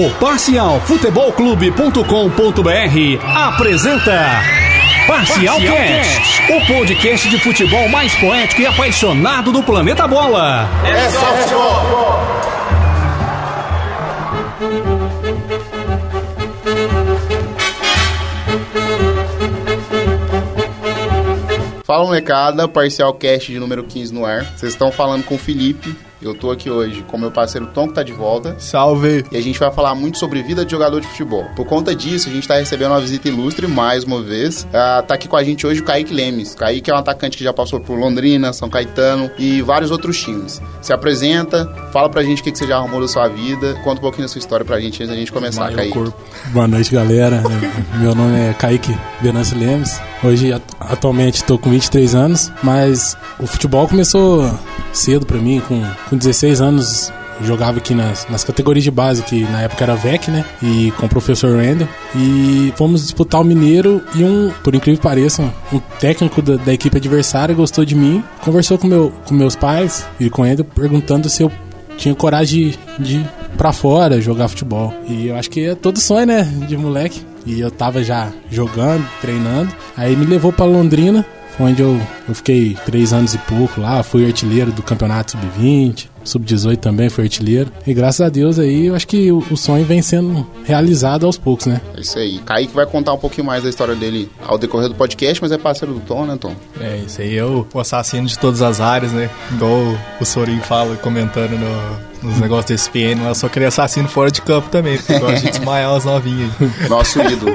O Parcial Futebol Clube.com.br apresenta Parcial Cast, o podcast de futebol mais poético e apaixonado do planeta bola. É só futebol. Fala molecada, Parcial Cast de número 15 no ar. Vocês estão falando com o Felipe, eu tô aqui hoje com meu parceiro Tom, que tá de volta. Salve! E a gente vai falar muito sobre vida de jogador de futebol. Por conta disso, a gente tá recebendo uma visita ilustre mais uma vez. Uh, tá aqui com a gente hoje o Kaique Lemes. Kaique é um atacante que já passou por Londrina, São Caetano e vários outros times. Se apresenta, fala pra gente o que, que você já arrumou da sua vida, conta um pouquinho da sua história pra gente antes da gente começar, Maior Kaique. Corpo. Boa noite, galera. meu nome é Kaique Venâncio Lemes. Hoje, atualmente, estou com 23 anos, mas o futebol começou cedo para mim, com, com 16 anos jogava aqui nas, nas categorias de base, que na época era VEC, né? E com o professor Randall. E fomos disputar o Mineiro e um, por incrível que pareça, um, um técnico da, da, equipe adversária gostou de mim, conversou com, meu, com meus pais e com ele perguntando se eu tinha coragem de, ir pra fora jogar futebol. E eu acho que é todo sonho, né? De moleque. E eu tava já jogando, treinando. Aí me levou para Londrina onde eu, eu fiquei três anos e pouco lá, fui artilheiro do campeonato sub-20, sub-18 também fui artilheiro. E graças a Deus aí, eu acho que o, o, sonho vem sendo realizado aos poucos, né? É isso aí. Kaique vai contar um pouquinho mais da história dele ao decorrer do podcast, mas é parceiro do Tom, né, Tom? É, isso aí é o, assassino de todas as áreas, né? Igual o Sorin fala comentando no, nos negócios da SPN, eu só queria assassino fora de campo também, porque gosta de desmaiar as novinhas. Nosso ídolo.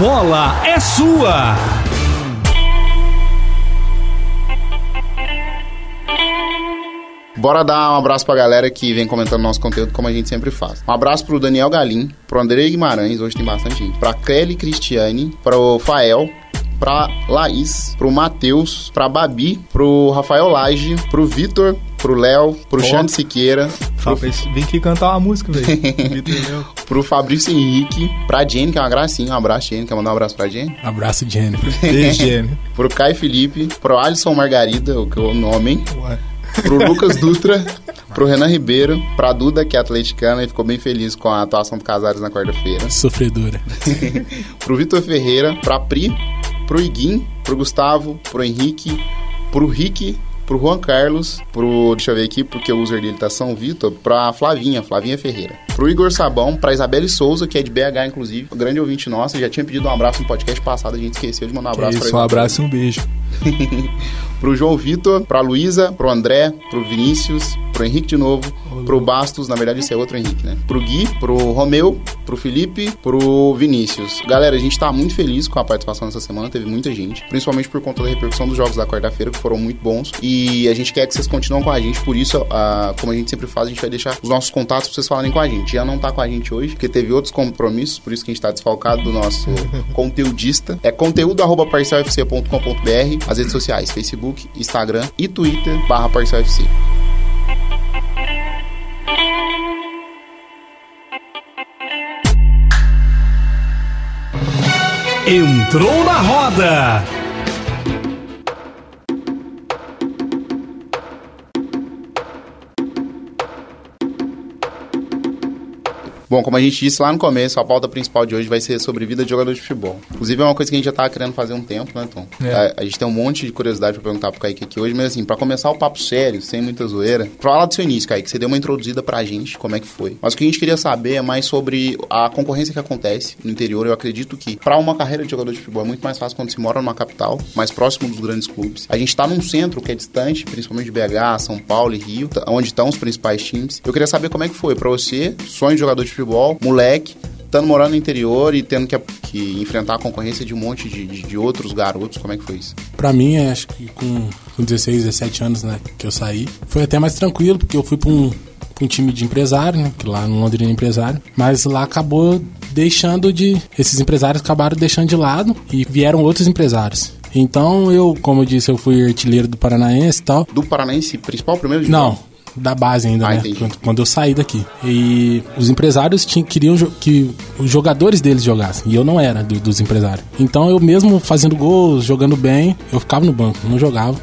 Bola é sua. Bora dar um abraço pra galera que vem comentando nosso conteúdo, como a gente sempre faz. Um abraço pro Daniel Galim, pro André Guimarães, hoje tem bastante gente, pra Kelly Cristiane, pro Fael, pra Laís, pro Matheus, pra Babi, pro Rafael Lage, pro Vitor, pro Léo, pro Xande Siqueira. Pro... Vem aqui cantar uma música, velho. pro Fabrício Henrique, pra Jenny, que é uma gracinha. Um abraço, Jenny. Quer mandar um abraço pra Jenny? Abraço, Jenny. Beijo, Jenny. pro Caio Felipe, pro Alisson Margarida, o que é o nome, hein? Ué. Pro Lucas Dutra, pro Renan Ribeiro, pra Duda, que é atleticana e ficou bem feliz com a atuação do Casares na quarta-feira. Sofredora. pro Vitor Ferreira, pra Pri, pro Iguim, pro Gustavo, pro Henrique, pro Rick, pro Juan Carlos, pro. Deixa eu ver aqui, porque o user dele tá São Vitor, pra Flavinha, Flavinha Ferreira. Pro Igor Sabão, pra Isabelle Souza, que é de BH, inclusive, grande ouvinte nossa, já tinha pedido um abraço no podcast passado, a gente esqueceu de mandar um abraço que pra isso, ele. Um abraço e um beijo. pro João Vitor, pra Luísa, pro André, pro Vinícius, pro Henrique de novo. Pro Bastos, na verdade esse é outro Henrique, né? Pro Gui, pro Romeu, pro Felipe, pro Vinícius. Galera, a gente tá muito feliz com a participação dessa semana, teve muita gente, principalmente por conta da repercussão dos jogos da quarta-feira, que foram muito bons. E a gente quer que vocês continuem com a gente, por isso, uh, como a gente sempre faz, a gente vai deixar os nossos contatos pra vocês falarem com a gente. Já não tá com a gente hoje, porque teve outros compromissos, por isso que a gente tá desfalcado do nosso conteudista. É conteúdo arroba as redes sociais, Facebook, Instagram e Twitter, barra parcialfc. Entrou na roda! Bom, como a gente disse lá no começo, a pauta principal de hoje vai ser sobre vida de jogador de futebol. Inclusive, é uma coisa que a gente já tava querendo fazer um tempo, né, Tom? É. A, a, gente tem um monte de curiosidade pra perguntar pro Kaique aqui hoje, mas assim, pra começar o papo sério, sem muita zoeira, pra falar do seu início, Kaique, você deu uma introduzida pra gente, como é que foi. Mas o que a gente queria saber é mais sobre a concorrência que acontece no interior. Eu acredito que pra uma carreira de jogador de futebol é muito mais fácil quando se mora numa capital, mais próximo dos grandes clubes. A gente tá num centro que é distante, principalmente de BH, São Paulo e Rio, onde estão os principais times. Eu queria saber como é que foi pra você, sonho de jogador de futebol, moleque, moleque, estando morando no interior e tendo que, que enfrentar a concorrência de um monte de, de, de, outros garotos, como é que foi isso? Pra mim, acho que com, com 16, 17 anos, né, que eu saí, foi até mais tranquilo, porque eu fui pra um, pra um time de empresário, né, que lá no Londrina é empresário, mas lá acabou deixando de... Esses empresários acabaram deixando de lado e vieram outros empresários. Então eu, como eu disse, eu fui artilheiro do Paranaense e tal. Do Paranaense principal primeiro? Não, da base ainda, ah, né? Quando, quando, eu saí daqui. E os empresários tinham, queriam que os jogadores deles jogassem. E eu não era do, dos empresários. Então eu mesmo fazendo gols, jogando bem, eu ficava no banco, não jogava.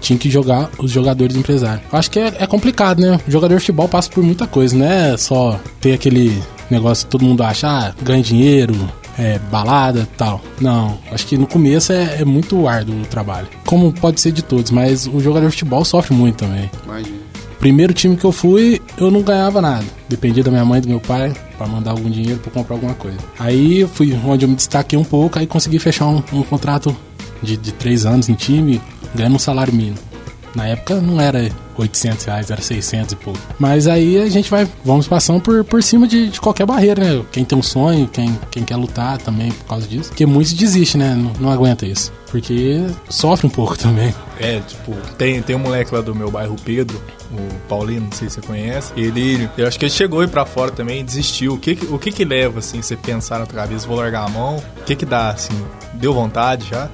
tinha que jogar os jogadores empresários. Eu acho que é, é complicado, né? O jogador de futebol passa por muita coisa, não é só ter aquele negócio que todo mundo acha, ah, ganha dinheiro, é, balada tal. Não, acho que no começo é, é, muito árduo o trabalho. Como pode ser de todos, mas o jogador de futebol sofre muito também. Imagina. Primeiro time que eu fui, eu não ganhava nada. Dependia da minha mãe do meu pai para mandar algum dinheiro para comprar alguma coisa. Aí fui onde eu me destaquei um pouco, aí consegui fechar um, um contrato de, de três anos no time, ganhando um salário mínimo. Na época não era 800 reais, era 600 e pouco. Mas aí a gente vai, vamos passando por, por cima de, de qualquer barreira, né? Quem tem um sonho, quem, quem quer lutar também por causa disso. Porque muitos desistem, né? Não, não aguenta isso. Porque sofre um pouco também. É, tipo, tem, tem um moleque lá do meu bairro, Pedro, o Paulino, não sei se você conhece. Ele, eu acho que ele chegou aí pra fora também e desistiu. O que, o que que leva, assim, você pensar na tua cabeça, vou largar a mão? O que que dá, assim? Deu vontade já?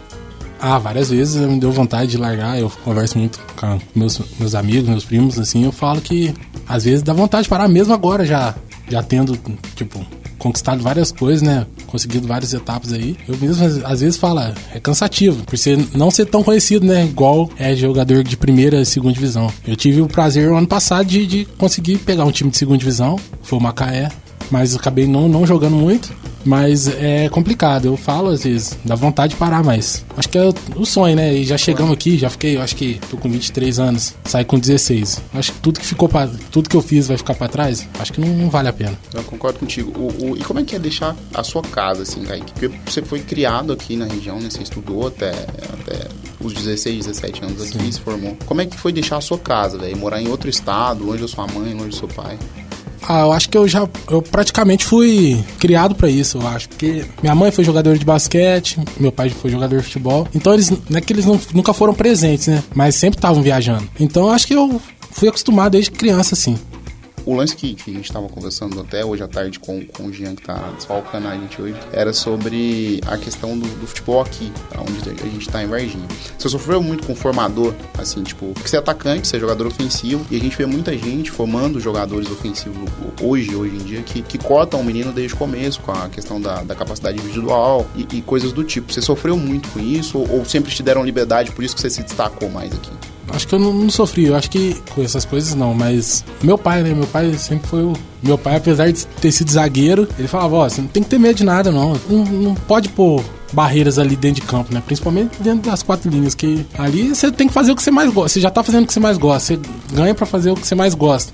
Ah, várias vezes me deu vontade de largar. Eu converso muito com meus, meus amigos, meus primos, assim. Eu falo que às vezes dá vontade de parar, mesmo agora já, já tendo, tipo, conquistado várias coisas, né? Conseguido várias etapas aí. Eu mesmo às vezes falo, ah, é cansativo, por ser, não ser tão conhecido, né? Igual é jogador de primeira e segunda divisão. Eu tive o prazer, ano passado, de, de conseguir pegar um time de segunda divisão, foi o Macaé, mas acabei não, não jogando muito. Mas é complicado, eu falo às vezes, dá vontade de parar, mas acho que é o sonho, né? E já chegamos aqui, já fiquei, acho que tô com 23 anos, saí com 16. Acho que tudo que ficou para tudo que eu fiz vai ficar para trás, acho que não, não, vale a pena. Eu concordo contigo. O, o, e como é que é deixar a sua casa, assim, Kaique? Porque você foi criado aqui na região, né? Você estudou até, até os 16, 17 anos aqui, Sim. se formou. Como é que foi deixar a sua casa, velho? Morar em outro estado, longe da sua mãe, longe do seu pai? Ah, eu acho que eu já eu praticamente fui criado para isso, eu acho, porque minha mãe foi jogadora de basquete, meu pai foi jogador de futebol. Então eles não é que eles não, nunca foram presentes, né? Mas sempre estavam viajando. Então eu acho que eu fui acostumado desde criança assim. O lance que, que a gente estava conversando até hoje à tarde com, com o Jean, que está desfalcando a gente hoje, era sobre a questão do, do futebol aqui, onde a gente está em Varginha. Você sofreu muito com formador, assim, tipo, porque você é atacante, você é jogador ofensivo, e a gente vê muita gente formando jogadores ofensivos hoje, hoje em dia, que, que cortam o menino desde o começo, com a questão da, da capacidade individual e, e, coisas do tipo. Você sofreu muito com isso, ou, ou sempre te deram liberdade, por isso que você se destacou mais aqui? Acho que eu não, não, sofri, eu acho que com essas coisas não, mas meu pai, né? Meu pai sempre foi o. Meu pai, apesar de ter sido zagueiro, ele falava: Ó, você não tem que ter medo de nada, não. Não, não pode pôr barreiras ali dentro de campo, né? Principalmente dentro das quatro linhas, que ali você tem que fazer o que você mais gosta. Você já tá fazendo o que você mais gosta, você ganha para fazer o que você mais gosta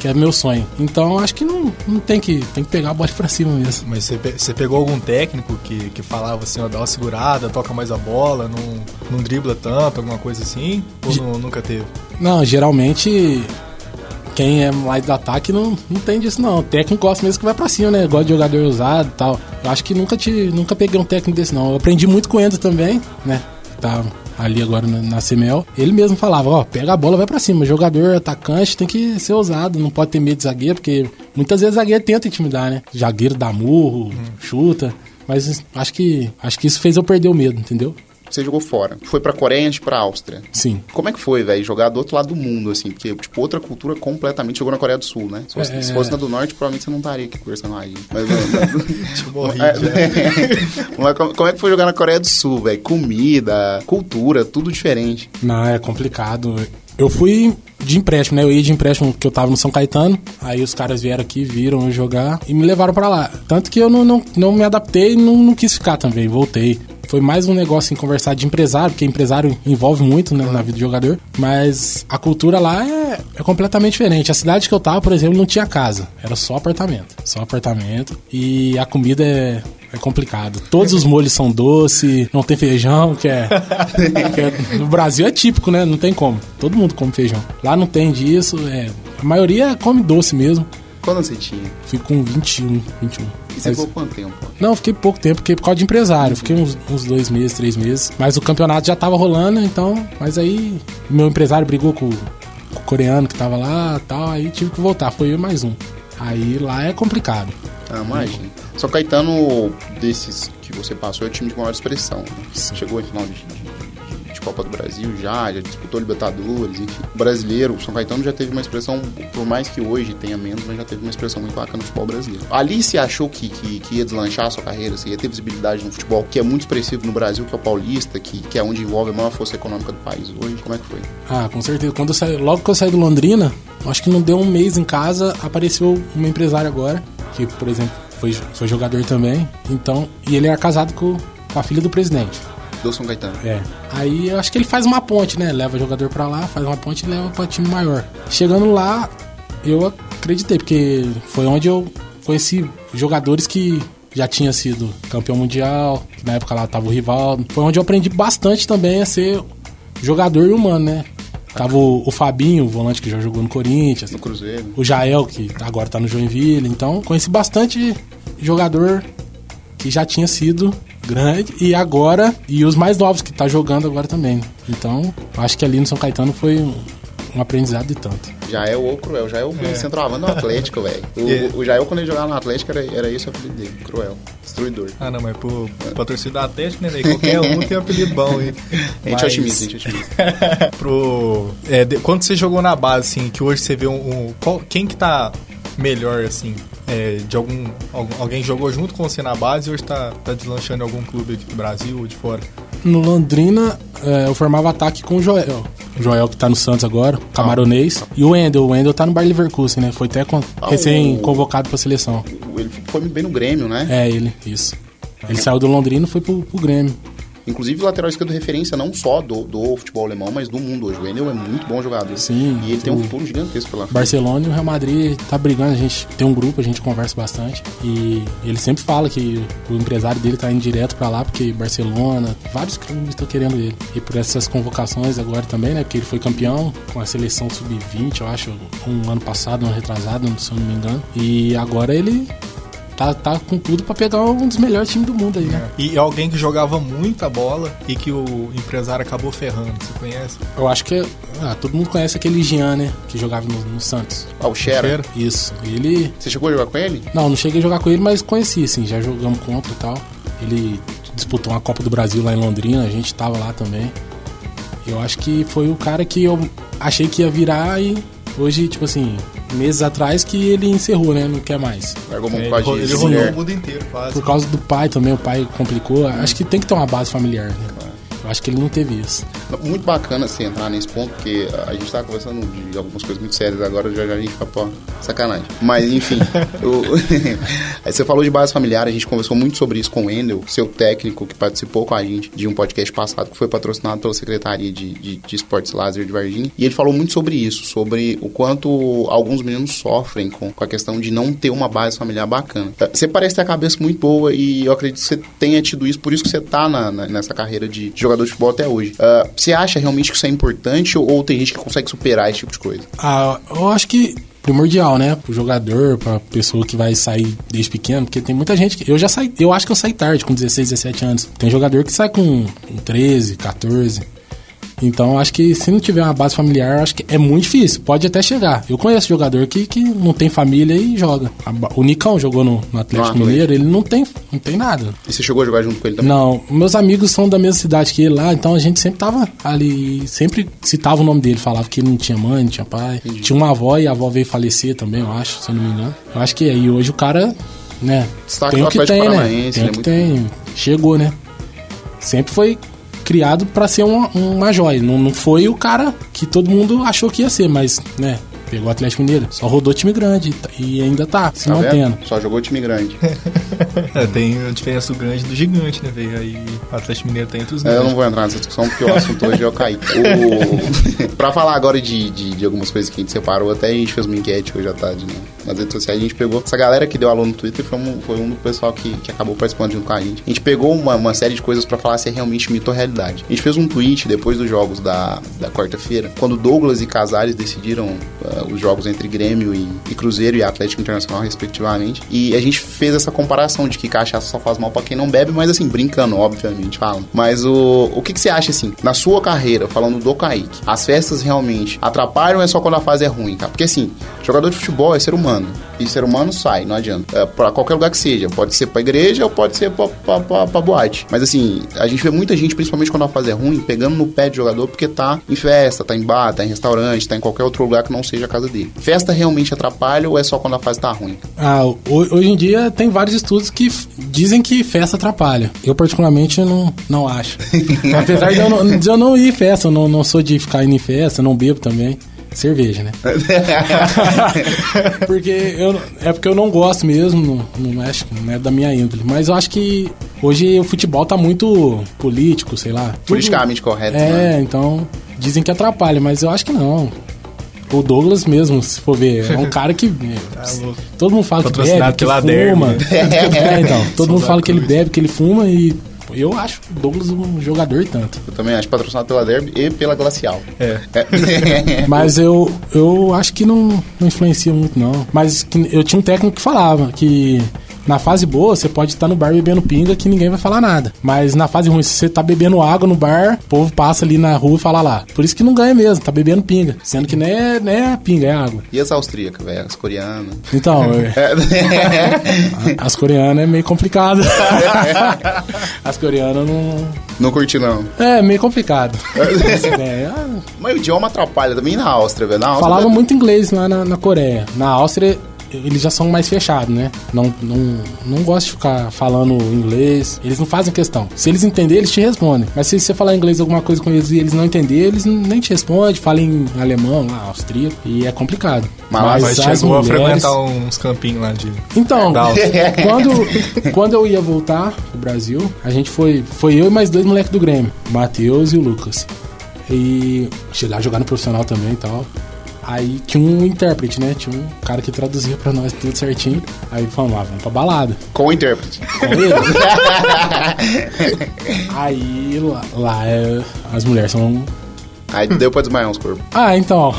que é meu sonho. Então acho que não, não tem que tem que pegar a bola pra cima mesmo. Mas você, você pegou algum técnico que, que falava assim, ó, dá uma segurada, toca mais a bola, não, não dribla tanto, alguma coisa assim? Ou G não, nunca teve? Não, geralmente quem é mais do ataque não, não tem disso não. O técnico gosta mesmo que vai pra cima, né? Gosta de jogador usado e tal. Eu acho que nunca, te, nunca peguei um técnico desse não. Eu aprendi muito com ele também, né? Tá ali agora na, na CML, ele mesmo falava, ó, pega a bola, vai para cima. Jogador, atacante, tem que ser ousado, não pode ter medo de zagueiro, porque muitas vezes zagueiro tenta intimidar, né? Zagueiro dá murro, chuta. Mas acho que acho que isso fez eu perder o medo, entendeu? Você jogou fora. Foi pra Coreia antes pra Áustria. Sim. Como é que foi, velho? Jogar do outro lado do mundo, assim? Porque, tipo, outra cultura completamente jogou na Coreia do Sul, né? Se fosse, é... se fosse na do Norte, provavelmente você não estaria aqui conversando mais. Mas, tipo, mas, como é que foi jogar na Coreia do Sul, velho? Comida, cultura, tudo diferente. Não, é complicado. Eu fui de empréstimo, né? Eu ia de empréstimo que eu tava no São Caetano. Aí os caras vieram aqui, viram eu jogar e me levaram para lá. Tanto que eu não, não, não me adaptei e não, não quis ficar também. Voltei. Foi mais um negócio em conversar de empresário, porque empresário envolve muito né, na vida do jogador. Mas a cultura lá é, é completamente diferente. A cidade que eu tava, por exemplo, não tinha casa. Era só apartamento. Só apartamento. E a comida é, é complicado. Todos os molhos são doces, não tem feijão, que é, que é, No Brasil é típico, né? Não tem como. Todo mundo come feijão. Lá não tem disso. É, a maioria come doce mesmo. Quando você tinha? Fui com 21, 21. E você ficou quanto tempo? Não, fiquei pouco tempo, porque por causa de empresário. Fiquei uns, uns dois meses, três meses. Mas o campeonato já tava rolando, então. Mas aí, meu empresário brigou com, com o coreano que tava lá tal. Aí tive que voltar. Foi eu mais um. Aí lá é complicado. Ah, imagina. São Caetano, desses que você passou, é o time de maior expressão. Né? Chegou em final de, de Copa do Brasil já, já disputou Libertadores, enfim. O brasileiro, o São Caetano já teve uma expressão, por mais que hoje tenha menos, mas já teve uma expressão muito bacana no futebol brasileiro. Ali se achou que, que, que ia deslanchar a sua carreira, você ia ter visibilidade no futebol, que é muito expressivo no Brasil, que é o paulista, que, que é onde envolve a maior força econômica do país hoje. Como é que foi? Ah, com certeza. Quando eu saí, logo que eu saí do Londrina, acho que não deu um mês em casa, apareceu uma empresária agora, que, por exemplo, foi, foi jogador também. Então, e ele era casado com, com a filha do presidente. Do São Caetano. É. Aí eu acho que ele faz uma ponte, né? Leva o jogador pra lá, faz uma ponte e leva pra time maior. Chegando lá, eu acreditei, porque foi onde eu conheci jogadores que já tinha sido campeão mundial, na época lá tava o Rivaldo. Foi onde eu aprendi bastante também a ser jogador humano, né? Tava o, o Fabinho, o volante que já jogou no Corinthians. No Cruzeiro. O Jael, que agora tá no Joinville. Então, conheci bastante jogador que já tinha sido grande e agora, e os mais novos que tá jogando agora também. Então, acho que ali no São Caetano foi um, aprendizado de tanto. Jael ou Cruel. Jael foi é. centroavante do Atlético, velho. O, o Jael, quando ele jogava no Atlético, era, era esse o apelido dele, Cruel. Destruidor. Ah, não, mas pro, pra torcida do Atlético, né, velho? Qualquer um tem um apelido bom. Hein? A gente é otimista, a gente é otimista. pro, é, de, quando você jogou na base, assim, que hoje você vê um... um qual, quem que tá melhor, assim, é, de algum, algum, Alguém jogou junto com você na base e hoje tá, tá deslanchando em algum clube aqui do Brasil ou de fora? No Londrina, é, eu formava ataque com o Joel. O Joel que tá no Santos agora, camaronês. Ah. E o Wendel, o Wendel tá no Bayer Leverkusen, né? Foi até ah, recém-convocado pra seleção. Ele foi bem no Grêmio, né? É, ele, isso. Ele saiu do Londrina e foi pro, pro Grêmio. Inclusive lateral esquerdo referência não só do, do futebol alemão, mas do mundo hoje. O Enel é muito bom jogador. Sim. E ele tem um futuro gigantesco pela frente. Barcelona e o Real Madrid tá brigando, a gente tem um grupo, a gente conversa bastante. E ele sempre fala que o empresário dele tá indo direto para lá, porque Barcelona, vários clubes estão querendo ele. E por essas convocações agora também, né? Porque ele foi campeão com a seleção sub-20, eu acho, um ano passado, um ano retrasado, se eu não me engano. E agora ele tá, tá com tudo para pegar um dos melhores times do mundo aí, né? É. E alguém que jogava muita bola e que o empresário acabou ferrando, você conhece? Eu acho que ah, todo mundo conhece aquele Jean, né? Que jogava no, no Santos. Ah, o Xera. Isso. Ele. Você chegou a jogar com ele? Não, não cheguei a jogar com ele, mas conheci, assim, já jogamos contra e tal. Ele disputou uma Copa do Brasil lá em Londrina, a gente tava lá também. Eu acho que foi o cara que eu achei que ia virar e hoje, tipo assim, meses atrás que ele encerrou, né? Não quer mais. Largou é, ele, ele rodou o mundo inteiro, quase. Por causa do pai também, o pai complicou. Acho que tem que ter uma base familiar, né? Eu acho que ele não teve isso. Muito bacana você entrar nesse ponto, porque a gente tá conversando de algumas coisas muito sérias agora, já, já a gente fica, pô, sacanagem. Mas, enfim. Aí você falou de base familiar, a gente conversou muito sobre isso com o Endel, seu técnico, que participou com a gente de um podcast passado, que foi patrocinado pela Secretaria de, de, de Esportes Lazer de Varginha. E ele falou muito sobre isso, sobre o quanto alguns meninos sofrem com, com a questão de não ter uma base familiar bacana. Você parece ter a cabeça muito boa e eu acredito que você tenha tido isso, por isso que você tá na, nessa carreira de jogador jogador de futebol até hoje. Uh, você acha realmente que isso é importante ou, ou tem gente que consegue superar esse tipo de coisa? Ah, eu acho que primordial, né? Pro jogador, pra pessoa que vai sair desde pequeno, porque tem muita gente que. Eu já saí, eu acho que eu saí tarde, com 16, 17 anos. Tem jogador que sai com, com 13, 14. Então, acho que se não tiver uma base familiar, acho que é muito difícil. Pode até chegar. Eu conheço jogador que, que não tem família e joga. O Nicão jogou no, no Atlético Mineiro, ele não tem, não tem nada. E você chegou a jogar junto com ele também? Não, meus amigos são da mesma cidade que ele lá, então a gente sempre tava ali, sempre citava o nome dele, falava que ele não tinha mãe, não tinha pai. Entendi. Tinha uma avó e a avó veio falecer também, eu acho, se eu não me engano. Eu acho que aí hoje o cara, né, Destaque tem o que tem, né? Tem o é que tem. Chegou, né? Sempre foi criado para ser uma, uma joia. Não, não foi o cara que todo mundo achou que ia ser, mas, né, Pegou o Atlético Mineiro, só rodou time grande e ainda tá se tá mantendo. Só jogou time grande. é, tem a diferença grande do gigante, né, velho? Aí o Atlético Mineiro tá entre os é, Eu não vou entrar nessa discussão porque o assunto hoje é o Kaique. O... pra falar agora de, de, de, algumas coisas que a gente separou, até a gente fez uma enquete hoje à tarde né? nas redes sociais. A gente pegou essa galera que deu aluno no Twitter foi um, foi um do pessoal que, que acabou participando junto com a gente. A gente pegou uma, uma série de coisas para falar se é realmente mito ou realidade. A gente fez um tweet depois dos jogos da, da quarta-feira, quando Douglas e Casares decidiram uh, os jogos entre Grêmio e, e, Cruzeiro e Atlético Internacional, respectivamente. E a gente fez essa comparação de que cachaça só faz mal para quem não bebe, mas assim, brincando, obviamente, falando. Mas o, o que, que você acha, assim, na sua carreira, falando do Kaique, as festas realmente atrapalham ou é só quando a fase é ruim, cara? Porque assim, jogador de futebol é ser humano. E ser humano sai, não adianta. É, pra qualquer lugar que seja. Pode ser pra igreja ou pode ser pra, pra, pra, pra boate. Mas assim, a gente vê muita gente, principalmente quando a fase é ruim, pegando no pé de jogador porque tá em festa, tá em bar, tá em restaurante, tá em qualquer outro lugar que não seja a casa dele. Festa realmente atrapalha ou é só quando a fase tá ruim? Ah, hoje em dia tem vários estudos que dizem que festa atrapalha. Eu, particularmente, não, não acho. Apesar de eu não, de eu não ir em festa, eu não, não sou de ficar indo em festa, não bebo também cerveja, né? porque eu, é porque eu não gosto mesmo, não, não, acho, não é da minha índole. Mas eu acho que hoje o futebol tá muito político, sei lá. Politicamente tudo, correto. É, né? então dizem que atrapalha, mas eu acho que não. O Douglas mesmo, se for ver, é um cara que. Tá todo mundo fala que bebe, que fuma. é, então, todo mundo fala que ele bebe, que ele fuma e eu acho o Douglas um jogador tanto. Eu também acho patrocinado pela Derby e pela Glacial. É. é. Mas eu, eu acho que não, não influencia muito, não. Mas eu tinha um técnico que falava que na fase boa, você pode estar no bar bebendo pinga que ninguém vai falar nada. Mas na fase ruim, se você tá bebendo água no bar, o povo passa ali na rua e fala lá. Por isso que não ganha mesmo, tá bebendo pinga. Sendo que não é, não é pinga, é água. E as austríacas, velho? As coreanas? Então, é. as coreanas é meio complicado. as coreanas não. Não curti, não. É, meio complicado. é, Mas o idioma atrapalha também na Áustria, velho. Falava muito inglês lá na, na Coreia. Na Áustria eles já são mais fechados, né? Não, não, não gostam de ficar falando inglês. Eles não fazem questão. Se eles entenderem, eles te respondem. Mas se você falar inglês alguma coisa com eles e eles não entenderem, eles nem te respondem. Falam em alemão, lá, austríaco. E é complicado. Mas, mas chegou mulheres... a frequentar uns campinhos lá de... Então, quando, quando eu ia voltar pro Brasil, a gente foi... Foi eu e mais dois moleques do Grêmio. O Matheus e o Lucas. E cheguei lá jogar no profissional também e tal. Aí tinha um intérprete, né? Tinha um cara que traduzia pra nós tudo certinho. Aí falamos, ah, vamos pra balada. Com o intérprete. Com ele. aí lá, lá é, as mulheres são Aí deu pra desmaiar uns corpos. Ah, então.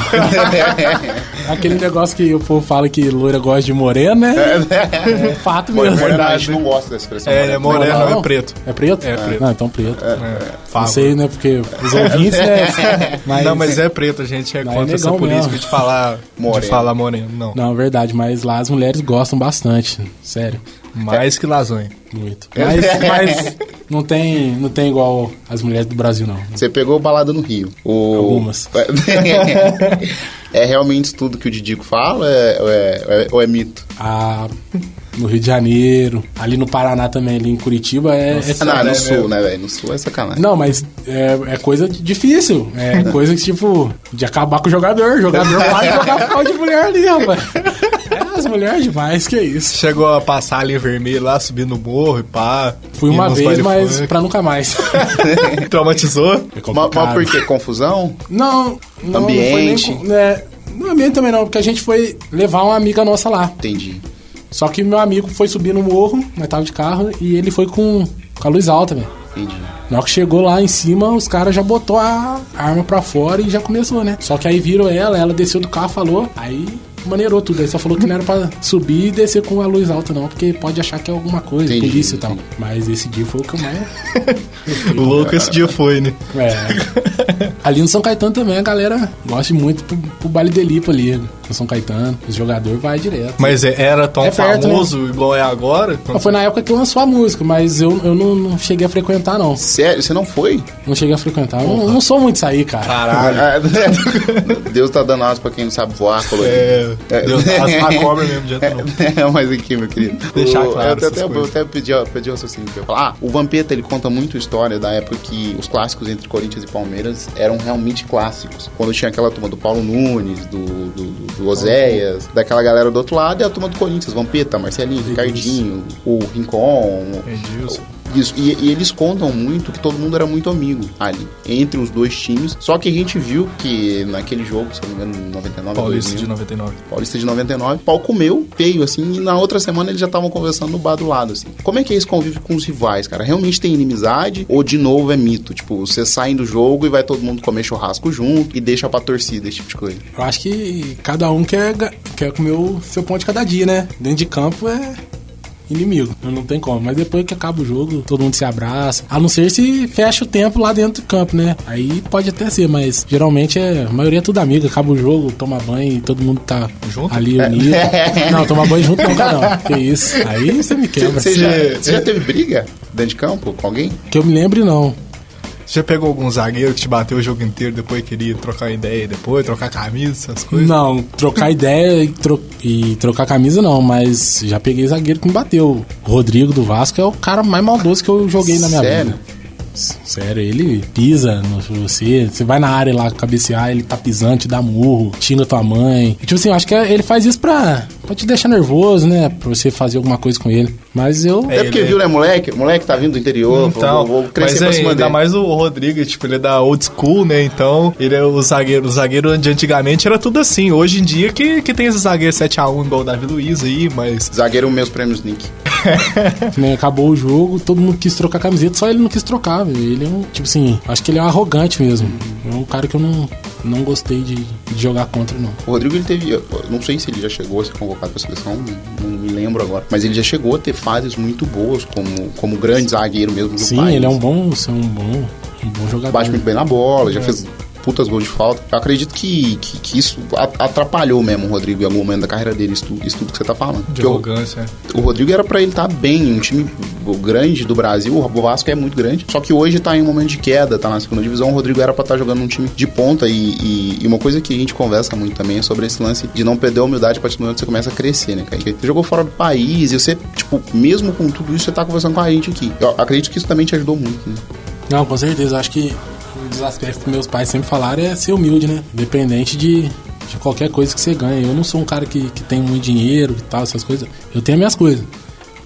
Aquele negócio que o povo fala que loira gosta de morena, né? É, é fato mesmo. Morena, a gente não gosta dessa expressão. É, é morena, não, é preto. É preto? É, preto. Não, então preto. É, é. Não sei, né? Porque os ouvintes, né? Mas, não, mas é preto, a gente é contra é essa política mesmo. de falar moreno. de falar moreno, não. Não, verdade, mas lá as mulheres gostam bastante, sério. Mais que lasanha. Muito. Mas, mas, não, tem, não tem igual as mulheres do Brasil, não. Você pegou balada no Rio. O... Algumas. é realmente tudo que o Didico fala é, é, é, ou é mito? Ah, no Rio de Janeiro, ali no Paraná também, ali em Curitiba é. Nossa, é não, no sul, né, velho? No sul é sacanagem. Não, mas é, é coisa difícil. É coisa que, tipo, de acabar com o jogador. O jogador vai jogar pau de mulher ali, rapaz. É, as mulheres demais, que é isso. Chegou a passar ali vermelho lá, subindo no morro e pá. Fui uma vez, mas pra nunca mais. Traumatizou? É mas, mas por quê? Confusão? Não, não. Ambiente? Não foi nem, né, no ambiente também não, porque a gente foi levar uma amiga nossa lá. Entendi. Só que meu amigo foi subir no morro, nós tava de carro, e ele foi com, com a luz alta, velho. Entendi. Na hora que chegou lá em cima, os caras já botou a arma pra fora e já começou, né? Só que aí viram ela, ela desceu do carro, falou, aí maneirou tudo. Aí só falou que não era pra subir e descer com a luz alta, não, porque pode achar que é alguma coisa, entendi, polícia e tal. Mas esse dia foi o que eu mais. o louco esse dia foi, né? É. Ali no São Caetano também a galera gosta muito pro, pro baile de Lipa ali, no São Caetano. O jogador vai direto. Mas é, era tão é perto, né? famoso né? igual é agora? Foi na época que lançou a música, mas eu, eu não, não cheguei a frequentar, não. Sério? Você não foi? Não cheguei a frequentar. Eu não, não sou muito sair, cara. Caralho. Deus tá dando asas pra quem não sabe voar, colorido. É. É. Deus, a, cobra mesmo, de é, é, mas aqui, meu querido. Deixar o, claro. Eu até, eu até pedi, pedi o raciocínio pra eu falar. Ah, o Vampeta, ele conta muito história da época que os clássicos entre Corinthians e Palmeiras eram realmente clássicos. Quando tinha aquela turma do Paulo Nunes, do, do, do Oséias, daquela galera do outro lado, e a turma do Corinthians, Vampeta, Marcelinho, Ricardinho, o Rincon, Edilson. Isso, e, e, eles contam muito que todo mundo era muito amigo ali, entre os dois times. Só que a gente viu que naquele jogo, se não me engano, 99. Paulista 2000, de 99. Paulista de 99, o pau comeu, feio, assim, e na outra semana eles já estavam conversando no bar do lado, assim. Como é que é esse convívio com os rivais, cara? Realmente tem inimizade? Ou de novo é mito? Tipo, você sai do jogo e vai todo mundo comer churrasco junto e deixa pra torcida, esse tipo de coisa. Eu acho que cada um quer, quer comer o seu pão de cada dia, né? Dentro de campo é inimigo. Não tem como. Mas depois que acaba o jogo, todo mundo se abraça. A não ser se fecha o tempo lá dentro do campo, né? Aí pode até ser, mas geralmente é, a maioria é tudo amigo. Acaba o jogo, toma banho e todo mundo tá Junto? ali unido. não, tomar banho junto não, cara, não. Que isso. Aí você me quebra. Você já, você já teve briga dentro de campo com alguém? Que eu me lembre, não. Você já pegou algum zagueiro que te bateu o jogo inteiro depois queria trocar ideia depois, trocar camisa, essas coisas? Não, trocar ideia e, tro e, trocar camisa não, mas já peguei zagueiro que me bateu. O Rodrigo do Vasco é o cara mais maldoso que eu joguei na minha Sério? vida. Sério, ele pisa no você. Você vai na área lá cabecear, ele tá pisando, te dá murro, xinga tua mãe. E, tipo assim, eu acho que ele faz isso pra, pra te deixar nervoso, né? Pra você fazer alguma coisa com ele. Mas eu. É, porque ele- viu, né, moleque? O moleque tá vindo do interior, Então, vou, vou crescer mas pra é, cima ainda dele. mais o Rodrigo, tipo, ele é da old school, né? Então, ele é o zagueiro. O zagueiro de antigamente era tudo assim. Hoje em dia que, que tem esse zagueiro 7x1 igual o Davi Luiz aí, mas. Zagueiro, meus prêmios Nick. Nem acabou o jogo, todo mundo quis trocar camiseta, só ele não quis trocar, velho. Ele é um, tipo assim, acho que ele é um arrogante mesmo. É um cara que eu não, não gostei de, de jogar contra, não. O Rodrigo, ele teve. Não sei se ele já chegou a ser convocado pra seleção, não, me lembro agora. Mas ele já chegou a ter fases muito boas como, como grande zagueiro mesmo do Sim, país. ele é um bom, é um bom, um bom jogador. Bate muito bem na bola, É. já fez putas gols de falta. Eu acredito que, que, que isso atrapalhou mesmo o Rodrigo em algum momento da carreira dele, isso, isso tudo que você tá falando. De Porque o- arrogância. O Rodrigo era pra ele estar bem, um time grande do Brasil, o Vasco é muito grande, só que hoje tá em um momento de queda, tá na segunda divisão, o Rodrigo era pra estar jogando num time de ponta e, e- e uma coisa que a gente conversa muito também é sobre esse lance de não perder a humildade a partir do momento que você começa a crescer, né, cara? Você jogou fora do país e você, tipo, mesmo com tudo isso, você tá conversando com a gente aqui. Eu acredito que isso também te ajudou muito, né? Não, com certeza. Acho que um dos aspectos que meus pais sempre falaram é ser humilde, né? Independente de, de qualquer coisa que você ganha. Eu não sou um cara que, que tem muito dinheiro e tal, essas coisas. Eu tenho as minhas coisas.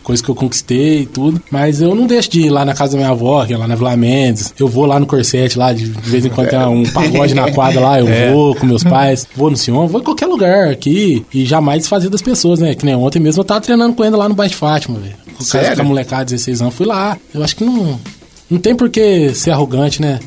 Coisas que eu conquistei e tudo. Mas eu não deixo de ir lá na casa da minha avó, que é lá na Vila Mendes. Eu vou lá no Corsete, lá, de, de vez em quando tem um pagode na quadra lá, eu vou com meus pais. Vou no Sion, vou em qualquer lugar aqui. E jamais desfazer das pessoas, né? Que nem ontem mesmo eu tava treinando com ele lá no Baixo de Fátima, velho. O cara Sério? com a molecada, 16 anos, fui lá. Eu acho que não. Não tem por que ser arrogante, né?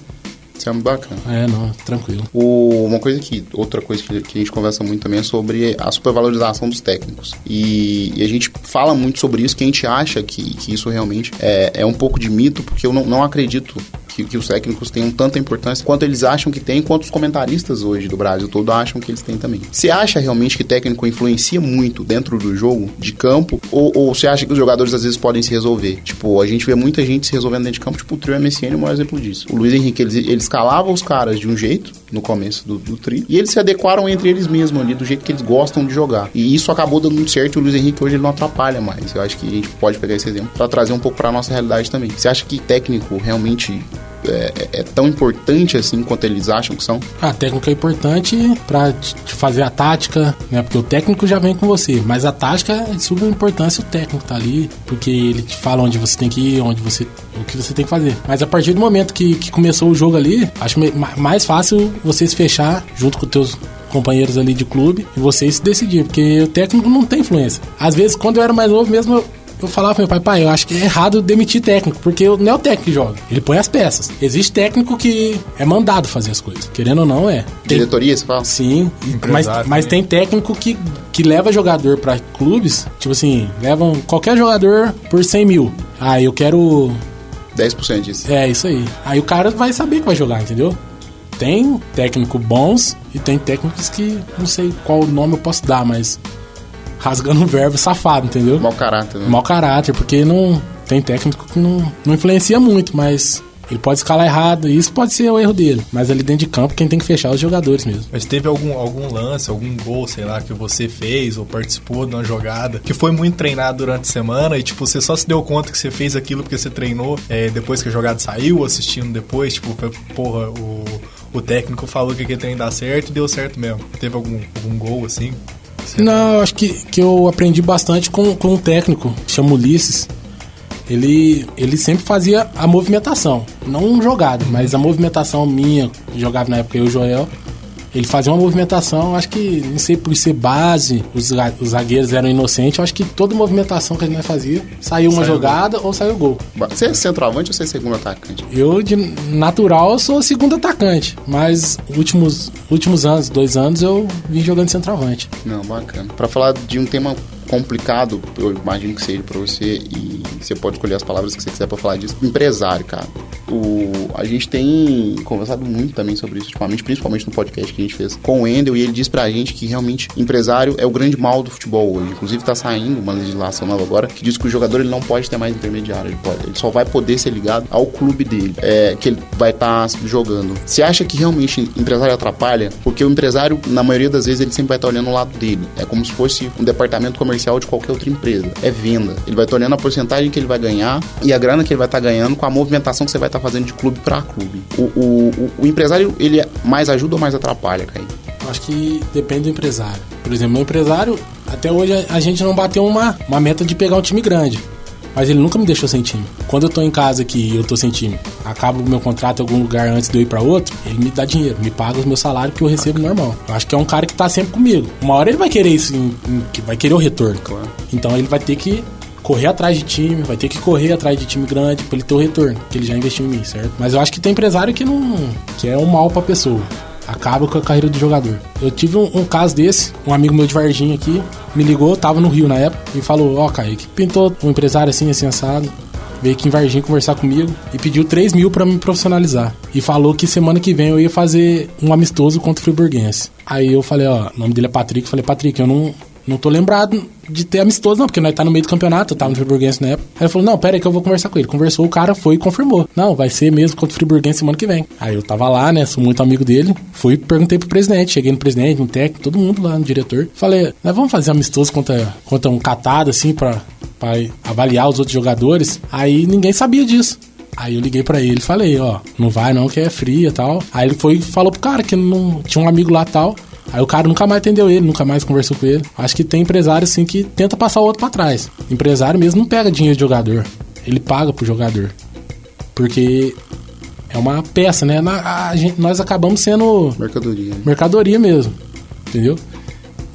Isso é muito bacana. É, não, tranquilo. O- uma coisa que, outra coisa que, que a gente conversa muito também é sobre a supervalorização dos técnicos. E, e a gente fala muito sobre isso, que a gente acha que, que isso realmente é, é um pouco de mito, porque eu não, não acredito que, que os técnicos tenham tanta importância quanto eles acham que tem, quanto os comentaristas hoje do Brasil todo acham que eles têm também. Você acha realmente que técnico influencia muito dentro do jogo, de campo, ou, ou você acha que os jogadores às vezes podem se resolver? Tipo, a gente vê muita gente se resolvendo dentro de campo, tipo o trio MSN é o maior exemplo disso. O Luiz Henrique, ele, ele escalava os caras de um jeito, no começo do, do trio, e eles se adequaram entre eles mesmos ali, do jeito que eles gostam de jogar. E isso acabou dando muito certo e o Luiz Henrique hoje ele não atrapalha mais. Eu acho que a gente pode pegar esse exemplo pra trazer um pouco pra nossa realidade também. Você acha que técnico realmente é, é- é tão importante assim quanto eles acham que são? A técnica é importante pra te fazer a tática, né? Porque o técnico já vem com você, mas a tática é de suma importância o técnico tá ali, porque ele te fala onde você tem que ir, onde você, o que você tem que fazer. Mas a partir do momento que, que começou o jogo ali, acho mais fácil você se fechar junto com os teus companheiros ali de clube e vocês decidir, porque o técnico não tem influência. Às vezes, quando eu era mais novo mesmo, eu, eu falava pro meu pai, pai, eu acho que é errado demitir técnico, porque não é o técnico que joga, ele põe as peças. Existe técnico que é mandado fazer as coisas, querendo ou não, é. Tem- Diretoria, você fala? Sim, mas, Empresário mas tem técnico que, que leva jogador pra clubes, tipo assim, levam qualquer jogador por 100 mil. Ah, eu quero. 10% disso. É, isso aí. Aí o cara vai saber que vai jogar, entendeu? Tem técnico bons e tem técnicos que não sei qual nome eu posso dar, mas rasgando um verbo safado, entendeu? Mau caráter, né? Mau caráter, porque não tem técnico que não, não influencia muito, mas ele pode escalar errado, e isso pode ser o erro dele. Mas ali dentro de campo, quem tem que fechar é os jogadores mesmo. Mas teve algum, algum lance, algum gol, sei lá, que você fez ou participou de uma jogada que foi muito treinado durante a semana e, tipo, você só se deu conta que você fez aquilo porque você treinou é, depois que a jogada saiu, ou assistindo depois, tipo, foi, porra, o, o técnico falou que aquele treino dá certo e deu certo mesmo. Teve algum, algum gol assim? Não, eu acho que, que eu aprendi bastante com, com um técnico, chama Ulisses. Ele, ele sempre fazia a movimentação, não jogada, mas a movimentação minha, jogava na época eu e o Joel. Ele fazia uma movimentação, acho que, não sei por ser base, os, os zagueiros eram inocentes, eu acho que toda movimentação que a gente fazia, saiu uma Saiu jogada ou saiu gol. Você é centroavante ou você é segundo atacante? Eu, de natural, sou segundo atacante, mas últimos, últimos anos, dois anos, eu vim jogando centroavante. Não, bacana. Pra falar de um tema complicado, eu imagino que seja para você, e você pode escolher as palavras que você quiser para falar disso. Empresário, cara. O, a gente tem conversado muito também sobre isso ultimamente, principalmente no podcast que a gente fez com o Endel, e ele diz pra gente que realmente empresário é o grande mal do futebol hoje. Inclusive tá saindo uma legislação nova agora que diz que o jogador ele não pode ter mais intermediário, ele, pode, ele só vai poder ser ligado ao clube dele, é, que ele vai estar tá jogando. Você acha que realmente empresário atrapalha? Porque o empresário, na maioria das vezes, ele sempre vai estar tá olhando o lado dele. É como se fosse um departamento comercial de qualquer outra empresa. É venda. Ele vai estar olhando a porcentagem que ele vai ganhar e a grana que ele vai estar ganhando com a movimentação que você vai estar fazendo de clube para clube. O, o, o, o, empresário, ele mais ajuda ou mais atrapalha, Caio? Acho que depende do empresário. Por exemplo, meu empresário, até hoje a gente não bateu uma, uma meta de pegar um time grande. Mas ele nunca me deixou sem time. Quando eu tô em casa aqui e eu tô sem time, acabo o meu contrato em algum lugar antes de eu ir para outro, ele me dá dinheiro, me paga o meu salário que eu recebo normal. Eu acho que é um cara que tá sempre comigo. Uma hora ele vai querer isso, vai querer o retorno. Claro. Então ele vai ter que correr atrás de time, vai ter que correr atrás de time grande para ele ter o retorno, que ele já investiu em mim, certo? Mas eu acho que tem empresário que não. que é um mal pra pessoa. Acaba com a carreira do jogador. Eu tive um, um caso desse, um amigo meu de Varginha aqui, me ligou, tava no Rio na época, e falou: Ó, oh, Kaique, pintou um empresário assim, assim, assado veio aqui em Varginha conversar comigo e pediu 3 mil pra me profissionalizar. E falou que semana que vem eu ia fazer um amistoso contra o Friburguense. Aí eu falei, ó, o nome dele é Patrick. Falei, Patrick, eu não, não tô lembrado de ter amistoso, não, porque nós tá no meio do campeonato, tava no Friburguense na época. Aí ele falou, não, pera aí que eu vou conversar com ele. Conversou, o cara foi e confirmou. Não, vai ser mesmo contra o Friburguense semana que vem. Aí eu tava lá, né, sou muito amigo dele, fui perguntei pro presidente, cheguei no presidente, no técnico, todo mundo lá, no diretor. Falei, nós vamos fazer amistoso contra, contra um catado, assim, pra, pra avaliar os outros jogadores. Aí ninguém sabia disso. Aí eu liguei para ele falei, ó, não vai não, que é fria e tal. Aí ele foi falou pro cara que não tinha um amigo lá tal. Aí o cara nunca mais atendeu ele, nunca mais conversou com ele. Acho que tem empresário assim que tenta passar o outro para trás. Empresário mesmo não pega dinheiro de jogador, ele paga pro jogador. Porque é uma peça, né? Na, a gente, nós acabamos sendo mercadoria. Mercadoria mesmo. Entendeu?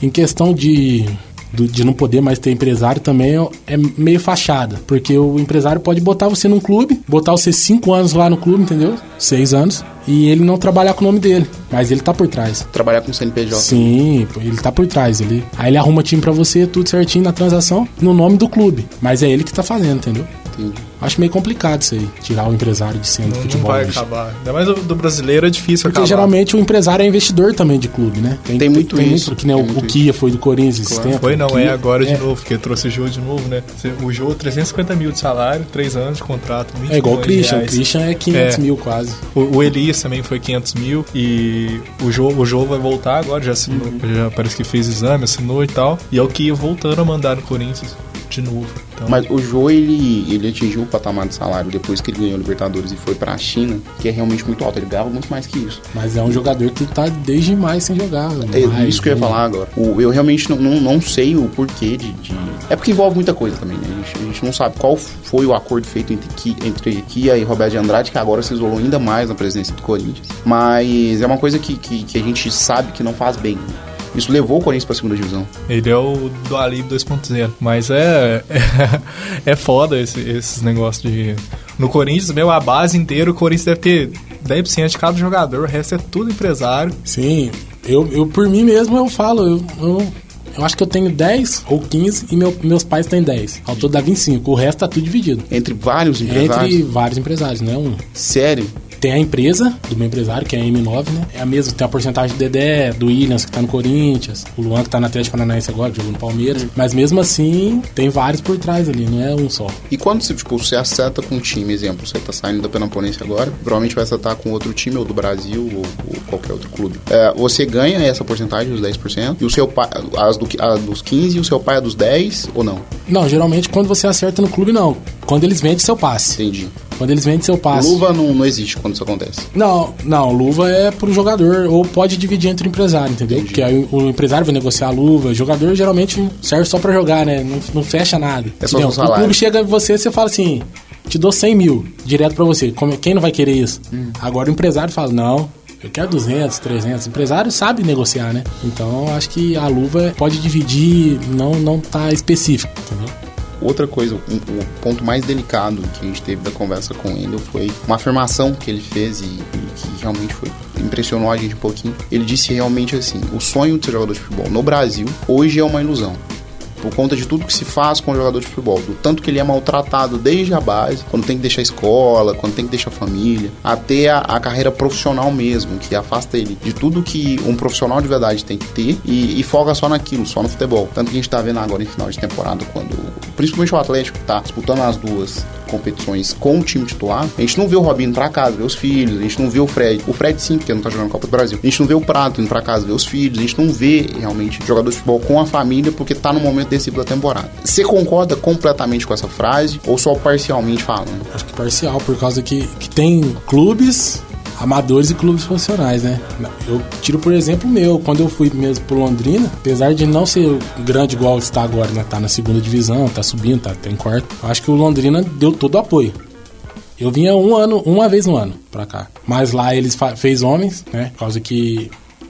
Em questão de de não poder mais ter empresário também é, é meio fachada. Porque o empresário pode botar você num clube, botar você cinco anos lá no clube, entendeu? Seis anos. E ele não trabalhar com o nome dele. Mas ele tá por trás. Trabalhar com o CNPJ. Sim, ele tá por trás. Ele, aí ele arruma time para você, tudo certinho na transação, no nome do clube. Mas é ele que tá fazendo, entendeu? Entendi. Acho meio complicado isso aí, tirar o empresário de cena do futebol. Não vai hoje. acabar. Ainda mais do, brasileiro é difícil Porque acabar. geralmente o empresário é investidor também de clube, né? Tem, tem muito tem isso. Muito, que nem o, o Kia foi do Corinthians claro. tempo. Foi não, Kia, é agora é. de novo, porque trouxe o Jô de novo, né? O Jô, 350 mil de salário, 3 anos de contrato, É igual o Christian, o Christian é 500 é. mil quase. O, o, Elias também foi 500 mil e o Jô, o Jô vai voltar agora, já assinou, uhum. já parece que fez exame, assinou e tal. E é o Kia voltando a mandar no Corinthians de novo. Então... Mas o Jô, ele, ele atingiu o patamar de salário depois que ele ganhou o Libertadores e foi pra China, que é realmente muito alto. Ele ganhava muito mais que isso. Mas é um jogador que tá desde mais sem jogar. É mais, isso que eu ia falar agora. O, eu realmente não, não, não, sei o porquê de, de, É porque envolve muita coisa também, né? A gente, a gente não sabe qual foi o acordo feito entre, entre Kia e Roberto de Andrade, que agora se isolou ainda mais na presidência do Corinthians. Mas é uma coisa que, que, que a gente sabe que não faz bem. Né? Isso levou o Corinthians para a segunda divisão. Ele é o do Ali 2.0. Mas é, é, é foda esse, esses negócios de. No Corinthians, meu, a base inteira, o Corinthians deve ter 10% de cada jogador, o resto é tudo empresário. Sim, eu, eu por mim mesmo eu falo, eu, eu, eu acho que eu tenho 10 ou 15 e meu, meus pais têm 10. Ao todo dá 25. O resto tá tudo dividido. Entre vários empresários? Entre vários empresários, não é um. Sério? Tem a empresa do meu empresário, que é a M9, né? É a mesma, tem a porcentagem do Dedé, do Williams, que tá no Corinthians, o Luan, que tá na Atlético Paranaense agora, que jogou no Palmeiras. Mas mesmo assim, tem vários por trás ali, não é um só. E quando você, tipo, você acerta com um time, exemplo, você tá saindo da Penaponense agora, provavelmente vai acertar com outro time, ou do Brasil, ou, ou qualquer outro clube. É, você ganha essa porcentagem dos 10%, e o seu pai, as, do, as dos 15, e o seu pai é dos 10, ou não? Não, geralmente quando você acerta no clube, não. Quando eles vendem seu passe. Entendi. Quando eles vendem seu passe. Luva não, não existe quando isso acontece. Não, não, luva é pro jogador, ou pode dividir entre o empresário, entendeu? Entendi. Porque aí o empresário vai negociar a luva, o jogador geralmente serve só para jogar, né? Não, não fecha nada. É só o salário. O clube chega em você você fala assim, te dou 100 mil, direto para você. Quem não vai querer isso? Hum. Agora o empresário fala, não, eu quero 200, 300. O empresário sabe negociar, né? Então acho que a luva pode dividir, não, não tá específico, entendeu? Outra coisa, um, o ponto mais delicado que a gente teve da conversa com ele foi uma afirmação que ele fez e, e que realmente foi impressionou a gente um pouquinho. Ele disse realmente assim: o sonho de ser jogador de futebol no Brasil hoje é uma ilusão. Por conta de tudo que se faz com o jogador de futebol, do tanto que ele é maltratado desde a base, quando tem que deixar a escola, quando tem que deixar a família, até a, a carreira profissional mesmo, que afasta ele de tudo que um profissional de verdade tem que ter e, e folga só naquilo, só no futebol. Tanto que a gente tá vendo agora em final de temporada, quando principalmente o Atlético tá disputando as duas competições com o time titular, a gente não vê o Robinho pra casa, ver os filhos, a gente não vê o Fred. O Fred sim, porque não tá jogando Copa do Brasil. A gente não vê o Prato indo pra casa ver os filhos, a gente não vê realmente jogador de futebol com a família porque tá no momento decisivo da temporada. Você concorda completamente com essa frase ou só parcialmente falando? Acho que parcial, por causa que, que tem clubes amadores e clubes profissionais, né? Eu tiro por exemplo o meu, quando eu fui mesmo pro Londrina, apesar de não ser grande igual está agora, né? Tá na segunda divisão, tá subindo, tá, tá em quarto. Acho que o Londrina deu todo o apoio. Eu vinha um ano, uma vez no ano pra cá. Mas lá eles fez homens, né? Por causa que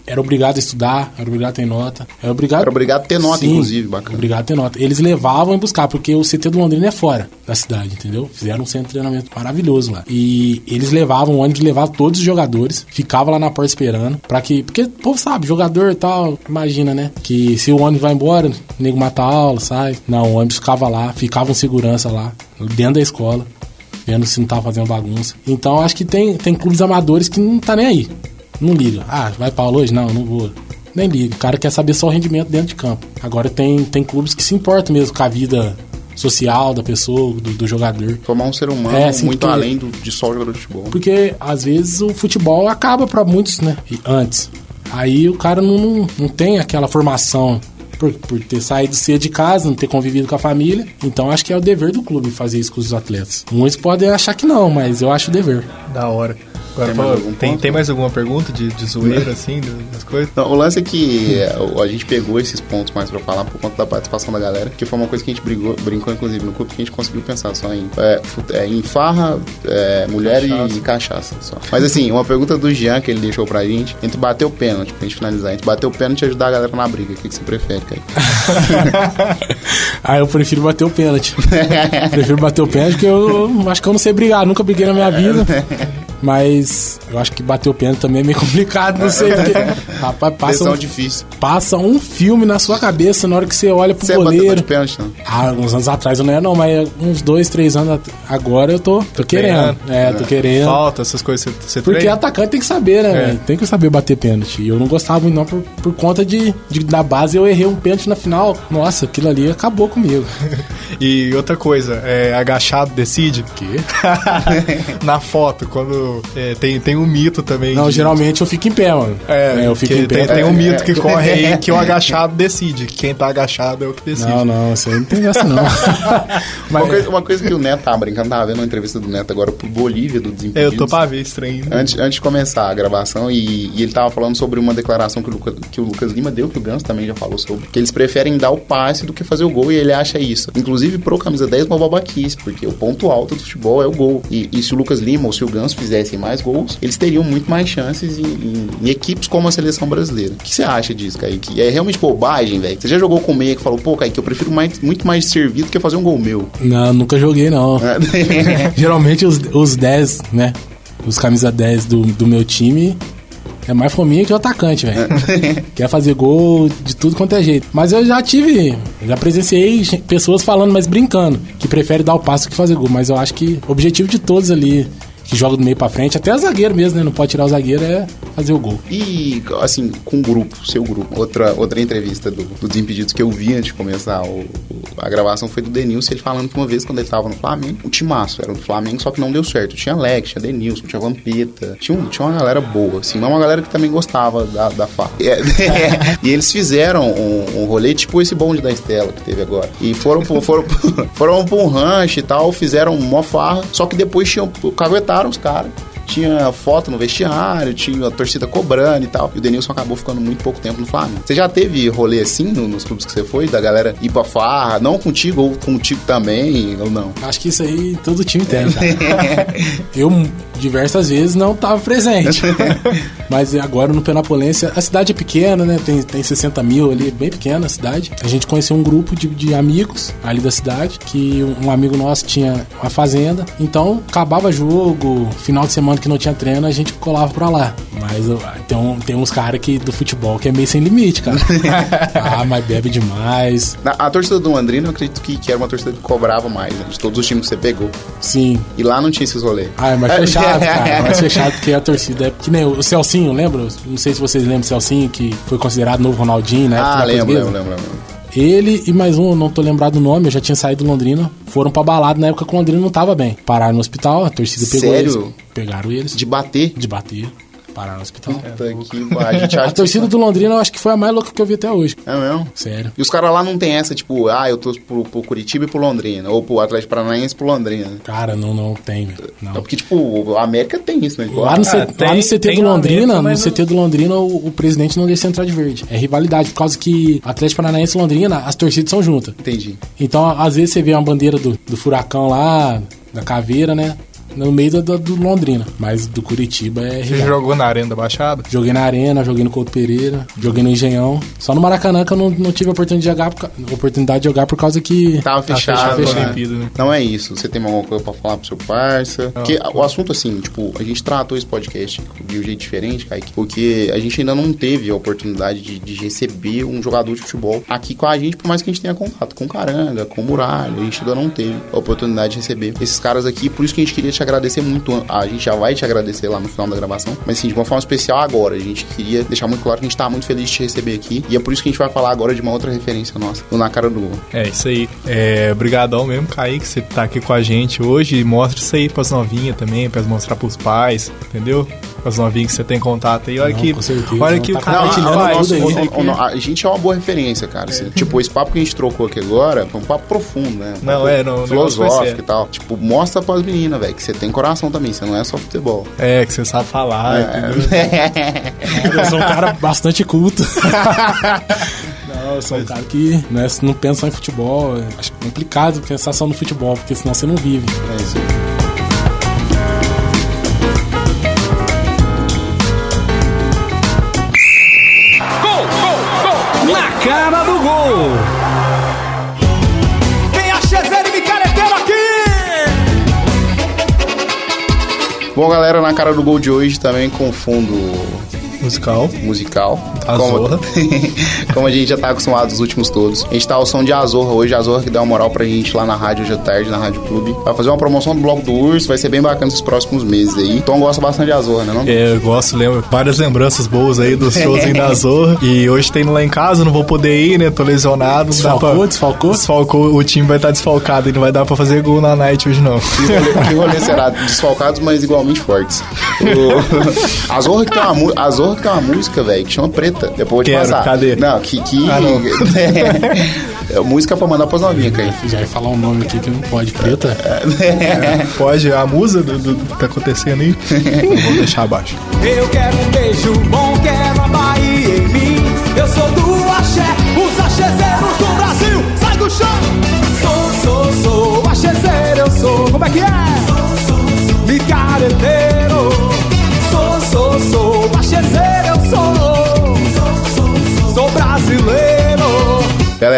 era obrigado a estudar, era obrigado a ter nota. Era obrigado, era obrigado a ter nota, Sim, inclusive, bacana. Obrigado a ter nota. Eles levavam e buscar, porque o CT do Londrina é fora da cidade, entendeu? Fizeram um centro de treinamento maravilhoso lá. E eles levavam, o ônibus levava todos os jogadores, ficava lá na porta esperando, para que. Porque o povo sabe, jogador e tal, imagina, né? Que se o ônibus vai embora, o nego mata a aula, sai. Não, o ônibus ficava lá, ficava um segurança lá, dentro da escola vendo se não tá fazendo bagunça. Então acho que tem, tem clubes amadores que não tá nem aí. Não liga. Ah, vai Paulo hoje? Não, não vou. Nem liga. O cara quer saber só o rendimento dentro de campo. Agora tem, tem clubes que se importam mesmo com a vida social da pessoa, do, do jogador. Formar um ser humano é, muito porque, além do, de só o jogador de futebol. Porque às vezes o futebol acaba para muitos, né? Antes. Aí o cara não, não, não tem aquela formação por, por ter saído cedo de casa, não ter convivido com a família. Então acho que é o dever do clube fazer isso com os atletas. Muitos podem achar que não, mas eu acho o dever. Da hora. Agora, tem, mais tem, tem, mais alguma pergunta de, de zoeira, assim, das coisas? Não, o lance é que é, a gente pegou esses pontos mais pra falar por conta da participação da galera, que foi uma coisa que a gente brigou, brincou, inclusive, no clube, que a gente conseguiu pensar só em, é, é, em farra, é, mulher cachaça. e cachaça só. Mas assim, uma pergunta do Jean que ele deixou pra gente, entre bater o pênalti, pra gente finalizar, entre bater o pênalti e ajudar a galera na briga, o que, que você prefere, Kai? ah, eu prefiro bater o pênalti. prefiro bater o pênalti, porque eu acho que eu não sei brigar, nunca briguei na minha vida. Mas eu acho que bater o pênalti também é meio complicado, não sei. Porque, rapaz, passa um, difícil. passa um filme na sua cabeça na hora que você olha pro você goleiro. É de pênalti, não? Ah, uns anos atrás eu não ia não, mas uns dois, três anos agora eu tô, tô, tô querendo. É, tô é. querendo. Falta essas coisas, você, você Porque treina? atacante tem que saber, né, é. Tem que saber bater pênalti. E eu não gostava muito não por, por conta de, de, da base eu errei um pênalti na final. Nossa, aquilo ali acabou comigo. e outra coisa, é, agachado decide? O quê? na foto, quando é, tem, tem um mito também. Não, de... geralmente eu fico em pé, mano. É, é eu fico em pé. Tem, tem um mito que corre aí que o agachado decide. Quem tá agachado é o que decide. Não, não, você não tem essa não. Mas... uma, coisa, uma coisa que o Neto tava brincando, tava vendo uma entrevista do Neto agora pro Bolívia, do Desimpedidos. Eu tô pra ver estranho. Antes, antes de começar a gravação, e, e ele tava falando sobre uma declaração que o, Lucas, que o Lucas Lima deu, que o Ganso também já falou sobre, que eles preferem dar o passe do que fazer o gol, e ele acha isso. Inclusive, pro camisa 10, uma babaquice, porque o ponto alto do futebol é o gol. E, e se o Lucas Lima ou se o Ganso fizer fizessem mais gols, eles teriam muito mais chances em, em, em equipes como a seleção brasileira. O que você acha disso, Kaique? É realmente bobagem, velho? Você já jogou com meia que falou, pô, Kaique, eu prefiro mais, muito mais servir do que fazer um gol meu? Não, nunca joguei, não. Geralmente os, os 10, né? Os camisa 10 do, do meu time é mais fominha que o atacante, velho. Quer fazer gol de tudo quanto é jeito. Mas eu já tive, já presenciei pessoas falando, mas brincando, que prefere dar o passo que fazer gol. Mas eu acho que o objetivo de todos ali que joga do meio para frente, até zagueiro mesmo, né? Não pode tirar o zagueiro, é fazer o gol. E, assim, com o grupo, seu grupo, outra, outra entrevista do, do Desimpedidos que eu vi antes de começar o, a gravação foi do Denilson, ele falando que uma vez quando ele tava no Flamengo, o timaço era do Flamengo, só que não deu certo. Tinha Alex, tinha Denilson, tinha Vampeta, tinha, um, tinha uma galera boa, assim, mas uma galera que também gostava da, da Fá. E, é, e eles fizeram um, um rolê tipo esse bonde da Estela que teve agora. E foram, foram, foram pra um rancho e tal, fizeram uma farra, só que depois tinham caguetado os caras tinha foto no vestiário, tinha a torcida cobrando e tal. E o Denilson acabou ficando muito pouco tempo no Flamengo. Você já teve rolê assim no, nos clubes que você foi, da galera ir pra farra, não contigo ou contigo também, ou não? Acho que isso aí todo time tem, cara. eu, diversas vezes não estava presente. Mas agora no Penapolense, a cidade é pequena, né? Tem, tem 60 mil ali, bem pequena a cidade. A gente conheceu um grupo de, de amigos ali da cidade, que um amigo nosso tinha uma fazenda. Então, acabava jogo, final de semana que não tinha treino, a gente colava pra lá. Mas tem, tem uns caras que do futebol que é meio sem limite, cara. ah, mas bebe demais. A, a torcida do Londrina, eu acredito que, que era uma torcida que cobrava mais, né? De todos os times que você pegou. Sim. E lá não tinha esses rolês. Ah, é mais fechado, cara. Mais fechado que a torcida. É que nem o Celcinho, lembra? Não sei se vocês lembram do Celcinho, que foi considerado novo Ronaldinho, né? Ah, lembro, lembro, lembro, lembro. Ele e mais um, não tô lembrado o nome, eu já tinha saído do Londrina. Foram pra balada na época que o Londrina não tava bem. Pararam no hospital, a torcida pegou Sério? eles. Pegaram eles. De bater? De bater. Pararam no hospital. Puta que a gente A acha torcida do Londrina eu acho que foi a mais louca que eu vi até hoje. É mesmo? Sério. E os caras lá não tem essa, tipo, ah, eu tô pro, pro Curitiba e pro Londrina. Ou pro Atlético Paranaense e pro Londrina. Cara, não, não tem, velho. Não. É porque, tipo, a América tem isso, né? Lá no, C- Ah, tem- lá no CT do Londrina, dentro, no CT do Londrina, o, o presidente não deixa entrar de verde. É rivalidade, por causa que Atlético Paranaense e Londrina, as torcidas são juntas. Entendi. Então, às vezes você vê uma bandeira do, do furacão lá, da caveira, né? No meio do, do- do Londrina. Mas do Curitiba é Você jogou na Arena da Baixada? Joguei na Arena, joguei no Couto Pereira, joguei no Engenhão. Só no Maracanã que eu não, não tive a oportunidade de jogar, por oportunidade de jogar por causa que. Tava Tá fechado, fechado, né? Né? Não é isso. Você tem alguma coisa pra falar pro seu parça? Porque o assunto, assim, tipo, a gente tratou esse podcast de um jeito diferente, Kaique, porque a gente ainda não teve a oportunidade de, de receber um jogador de futebol aqui com a gente, por mais que a gente tenha contato com o Caranga, com o Muralha, a gente ainda não teve a oportunidade de receber esses caras aqui, por isso que a gente queria te agradecer muito. A gente já vai te agradecer lá no final da gravação, mas assim, de uma forma especial agora. A gente queria deixar muito claro que a gente tá muito feliz de te receber aqui, e é por isso que a gente vai falar agora de uma outra referência nossa, do Na Cara do. É isso aí. É, brigadão mesmo, Kaique, você tá aqui com a gente hoje. Mostra isso aí pras novinhas também, pra mostrar pros pais, entendeu? Pras novinhas que você tem contato aí. Olha Não, que, certeza. olha Não, que tá o cara compartilhando aí. isso o- aqui. o- o- a gente é uma boa referência, cara. assim. Tipo, esse papo que a gente trocou aqui agora foi um papo profundo, né? Um Não, é, não, filosófico e tal. Tipo, mostra pras meninas, velho, que você tem coração também, você não é só futebol. É, que você sabe falar? É. Eu sou um cara bastante culto. não, eu sou um cara que né, não pensa só em futebol. Acho complicado pensar só no futebol, porque senão você não vive. É isso aí. Bom, galera, na cara do gol de hoje também com fundo Musical. musical. Azorra. Como, como a gente já tá acostumado os últimos todos. A gente tá ao som de Azorra hoje. Azorra que dá uma moral pra gente lá na rádio hoje à tarde, na Rádio Clube. Vai fazer uma promoção do Bloco do Urso. Vai ser bem bacana esses próximos meses aí. Tom gosta bastante de Azorra, né? Não? É, eu gosto, lembro várias lembranças boas aí dos shows aí da Zorra. E hoje tem lá em casa, não vou poder ir, né? Tô lesionado. Desfalcou? pra- Desfalcou? Desfalcou, o time vai estar desfalcado e não vai dar pra fazer gol na night hoje não. Que rolê, será? Desfalcados, mas igualmente fortes. O... A Zorra que tem uma, mu- a Zorra que tem uma música, velho, que chama Preta. Depois eu vou te passar. cadê? Não, que. que... Ah, não. é música pra mandar pras novinhas, cara. Já ia falar um nome aqui que não pode, preta. Pode, a musa do, do, do que tá acontecendo aí. vou deixar abaixo. Eu quero um beijo bom, quero a Bahia em mim. Eu sou do axé, os axezeiros do Brasil. Sai do chão! Sou, sou, sou axezeiro, eu sou. Como é que é?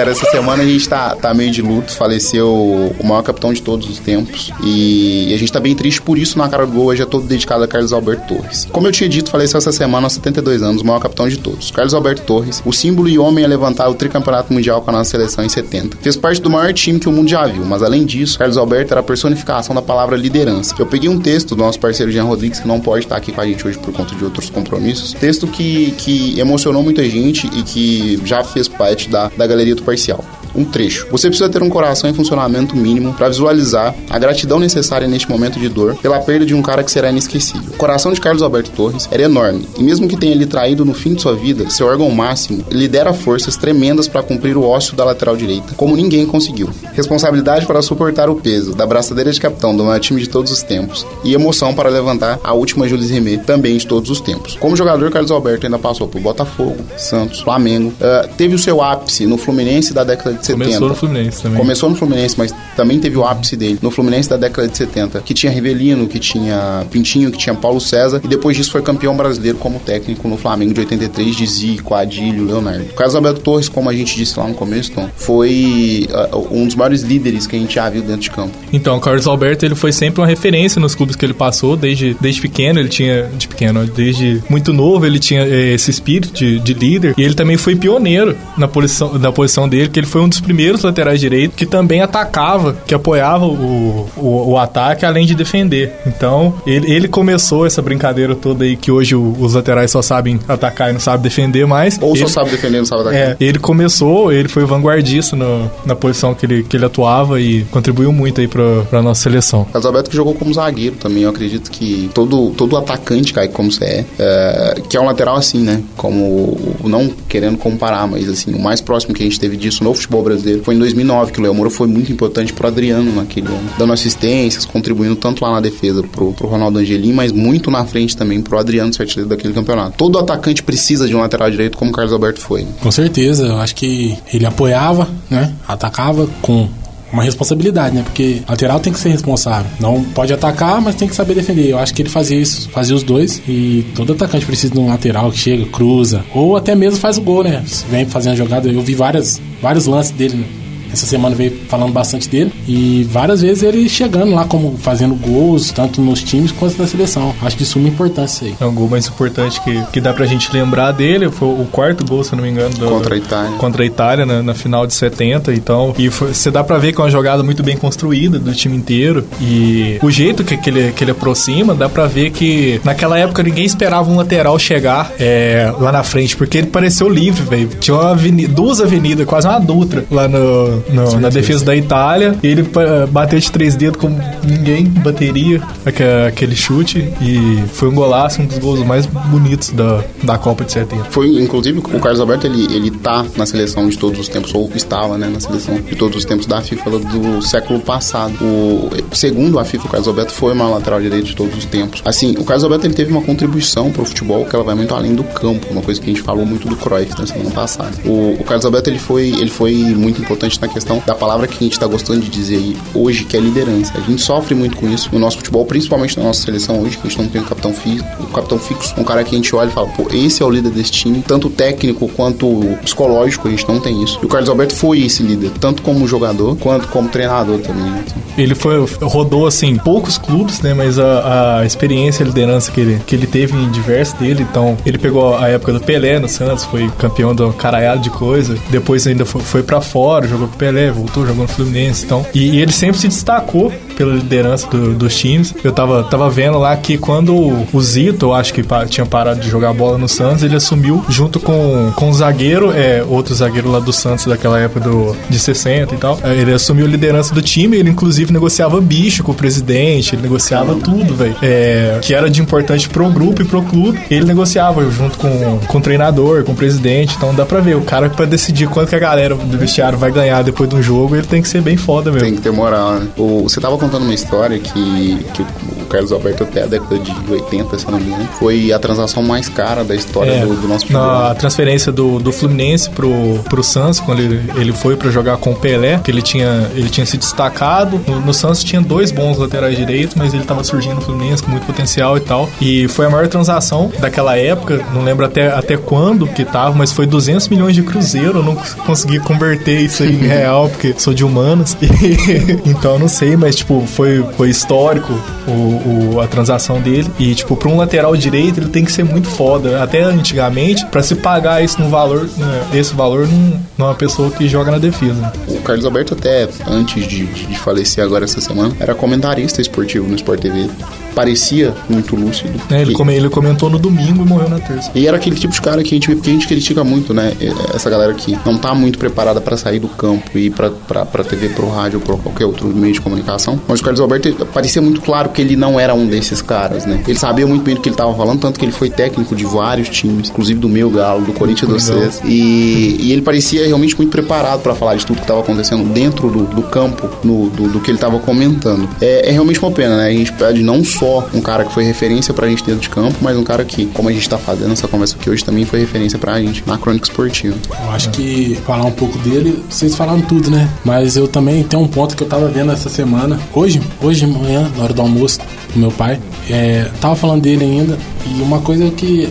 Galera, essa semana a gente tá, tá meio de luto. Faleceu o maior capitão de todos os tempos. E a gente tá bem triste por isso. Na cara do gol hoje é todo dedicado a Carlos Alberto Torres. Como eu tinha dito, faleceu essa semana aos 72 anos, o maior capitão de todos. Carlos Alberto Torres, o símbolo e homem a levantar o tricampeonato mundial com a nossa seleção em 70. Fez parte do maior time que o mundo já viu. Mas além disso, Carlos Alberto era a personificação da palavra liderança. Eu peguei um texto do nosso parceiro Jean Rodrigues, que não pode estar aqui com a gente hoje por conta de outros compromissos. Texto que, que emocionou muita gente e que já fez parte da, da galeria do parcial. Um trecho. Você precisa ter um coração em funcionamento mínimo para visualizar a gratidão necessária neste momento de dor pela perda de um cara que será inesquecível. O coração de Carlos Alberto Torres era enorme e mesmo que tenha lhe traído no fim de sua vida, seu órgão máximo lhe dera forças tremendas para cumprir o ócio da lateral direita, como ninguém conseguiu. Responsabilidade para suportar o peso da braçadeira de capitão do maior time de todos os tempos e emoção para levantar a última Jules Rimet também de todos os tempos. Como jogador, Carlos Alberto ainda passou por Botafogo, Santos, Flamengo, ah, teve o seu ápice no Fluminense da década de de 70. Começou no Fluminense também. Começou no Fluminense, mas também teve o ápice dele. No Fluminense da década de 70, que tinha Rivelino, que tinha Pintinho, que tinha Paulo César, e depois disso foi campeão brasileiro como técnico no Flamengo de 83, de Zico, Adílio, Leonardo. O Carlos Alberto Torres, como a gente disse lá no começo, Tom, foi uh, um dos maiores líderes que a gente já viu dentro de campo. Então, o Carlos Alberto, ele foi sempre uma referência nos clubes que ele passou, desde, desde pequeno, ele tinha, de pequeno, desde muito novo, ele tinha eh, esse espírito de, de líder, e ele também foi pioneiro na posição, na posição dele, que ele foi um dos primeiros laterais direitos que também atacava, que apoiava o, o, o ataque, além de defender. Então, ele, ele começou essa brincadeira toda aí, que hoje o, os laterais só sabem atacar e não sabem defender mais. Ou ele, só sabe defender, não sabe atacar. É, ele começou, ele foi vanguardista no, na posição que ele, que ele atuava e contribuiu muito aí pra, pra nossa seleção. Carlos Alberto que jogou como zagueiro também, eu acredito que todo, todo atacante, cai como você é, é, que é um lateral assim, né? Como, não querendo comparar, mas assim, o mais próximo que a gente teve disso no futebol brasileiro foi em 2009, que o Léo Moura foi muito importante pro Adriano naquele ano, dando assistências, contribuindo tanto lá na defesa pro, pro Ronaldo Angelim, mas muito na frente também pro Adriano ser artilheiro daquele campeonato. Todo atacante precisa de um lateral direito como o Carlos Alberto foi. Com certeza, eu acho que ele apoiava, né? Atacava com uma responsabilidade, né? Porque lateral tem que ser responsável. Não pode atacar, mas tem que saber defender. Eu acho que ele fazia isso, fazia os dois. E todo atacante precisa de um lateral que chega, cruza, ou até mesmo faz o gol, né? Vem fazendo a jogada. Eu vi várias, vários lances dele né? Essa semana veio falando bastante dele e várias vezes ele chegando lá como fazendo gols, tanto nos times quanto na seleção. Acho de suma importância isso aí. É um gol mais importante que, que dá pra gente lembrar dele, foi o quarto gol, se não me engano, do, contra a Itália. Contra a Itália na, na final de 70, então, e você dá pra ver que é uma jogada muito bem construída do time inteiro e o jeito que, que, ele, que ele aproxima, dá pra ver que naquela época ninguém esperava um lateral chegar é, lá na frente, porque ele pareceu livre, velho. Tinha uma avenida, duas avenidas, quase uma Dutra lá no, no, na defesa da Itália. Ele bateu de três dedos como ninguém bateria aquele chute e foi um golaço, um dos gols mais bonitos da, da Copa de 70. Foi, inclusive, o Carlos Alberto, ele, ele tá na seleção de todos os tempos, ou estava, né, na seleção de todos os tempos da FIFA do século passado. O, segundo a FIFA, o Carlos Alberto foi uma lateral direito de todos os tempos. Assim, o Carlos Alberto, ele teve uma contribuição pro futebol que ela vai muito além do campo, uma coisa que a gente falou muito do Cruyff na semana passada. O, o Carlos Alberto, ele foi, ele foi muito importante na questão da palavra que a gente está gostando de dizer aí hoje, que é liderança. A gente sofre muito com isso no nosso futebol, principalmente na nossa seleção hoje, que a gente não tem um capitão fixo, um capitão fixo, um cara que a gente olha e fala, pô, esse é o líder desse time, tanto técnico quanto psicológico, a gente não tem isso. E o Carlos Alberto foi esse líder, tanto como jogador quanto como treinador também. Né? Ele foi, rodou assim, poucos clubes, né, mas a, a experiência, a liderança que ele, que ele teve em diversos dele, então ele pegou a época do Pelé no Santos, foi campeão do caralhado de coisa, depois ainda foi, foi para fora, jogou Pelé, voltou, jogou no Fluminense, então, e, e ele sempre se destacou pela liderança do, dos times. Eu tava, tava vendo lá que quando o Zito, eu acho que tinha parado de jogar bola no Santos, ele assumiu junto com, com o zagueiro, é, outro zagueiro lá do Santos daquela época do, de 60 e tal. É, ele assumiu a liderança do time, ele inclusive negociava bicho com o presidente, ele negociava tudo, velho. É, que era de importante pro grupo e pro clube. Ele negociava junto com, com o treinador, com o presidente. Então dá pra ver, o cara pra decidir quanto que a galera do vestiário vai ganhar depois de um jogo, ele tem que ser bem foda mesmo. Tem que ter moral, né? O, você tava contando uma história que, que Carlos Alberto até a década de 80, se não me engano, foi a transação mais cara da história é, do, do, nosso futebol. Na transferência do, do Fluminense pro, pro Santos, quando ele, ele foi para jogar com o Pelé, que ele tinha, ele tinha se destacado. No, no Santos tinha dois bons laterais direitos, mas ele tava surgindo no Fluminense com muito potencial e tal. E foi a maior transação daquela época, não lembro até, até quando que tava, mas foi 200 milhões de cruzeiro. Eu não consegui converter isso aí em real, porque sou de humanas. E, então não sei, mas tipo, foi, foi histórico o, o, a transação dele. E, tipo, pra um lateral direito, ele tem que ser muito foda. Até antigamente, para se pagar isso no valor, né, esse valor num, numa pessoa que joga na defesa. O Carlos Alberto, até antes de, de falecer agora essa semana, era comentarista esportivo no Sport TV parecia muito lúcido. É, ele, come, ele comentou no domingo e morreu na terça. E era aquele tipo de cara que a gente, que a gente critica muito, né? Essa galera que não tá muito preparada para sair do campo e ir pra, pra, pra TV, pro rádio, pro qualquer outro meio de comunicação. Mas o Carlos Alberto parecia muito claro que ele não era um desses caras, né? Ele sabia muito bem do que ele tava falando, tanto que ele foi técnico de vários times, inclusive do meu Galo, do Corinthians do Cés. E, e ele parecia realmente muito preparado para falar de tudo que estava acontecendo dentro do, do campo, no, do, do, que ele estava comentando. É, é, realmente uma pena, né? A gente pede não só só um cara que foi referência pra gente dentro de campo, mas um cara que, como a gente tá fazendo essa conversa aqui hoje, também foi referência pra gente na crônica esportiva. Eu acho que falar um pouco dele, vocês falaram tudo, né? Mas eu também tenho um ponto que eu tava vendo essa semana, hoje, hoje de manhã, na hora do almoço, com meu pai, é, tava falando dele ainda, e uma coisa que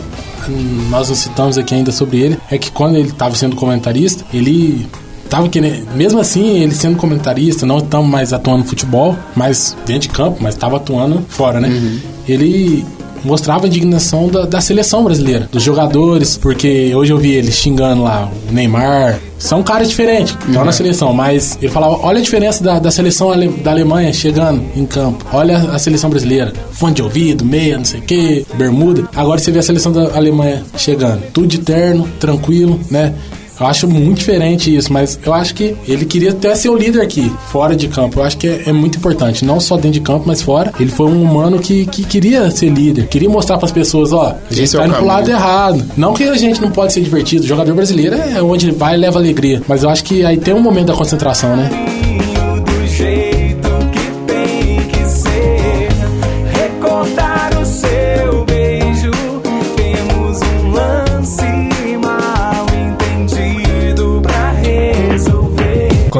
nós não citamos aqui ainda sobre ele é que quando ele estava sendo comentarista, ele tava querendo, mesmo assim, ele sendo comentarista, não estamos mais atuando no futebol, mas dentro de campo, mas estava atuando fora, né? Uhum. Ele mostrava a indignação da, da, seleção brasileira, dos jogadores, porque hoje eu vi ele xingando lá o Neymar. São caras diferentes, estão uhum. na seleção, mas ele falava: olha a diferença da, da seleção ale, da Alemanha chegando em campo, olha a, a seleção brasileira, fone de ouvido, meia, não sei o que, bermuda. Agora você vê a seleção da Alemanha chegando, tudo de terno, tranquilo, né? Eu acho muito diferente isso, mas eu acho que ele queria até ser o líder aqui, fora de campo. Eu acho que é, é muito importante, não só dentro de campo, mas fora. Ele foi um humano que, que queria ser líder, queria mostrar para as pessoas, ó, a gente Esse tá é indo pro lado errado. Não que a gente não pode ser divertido, o jogador brasileiro é onde ele vai e leva alegria, mas eu acho que aí tem um momento da concentração, né?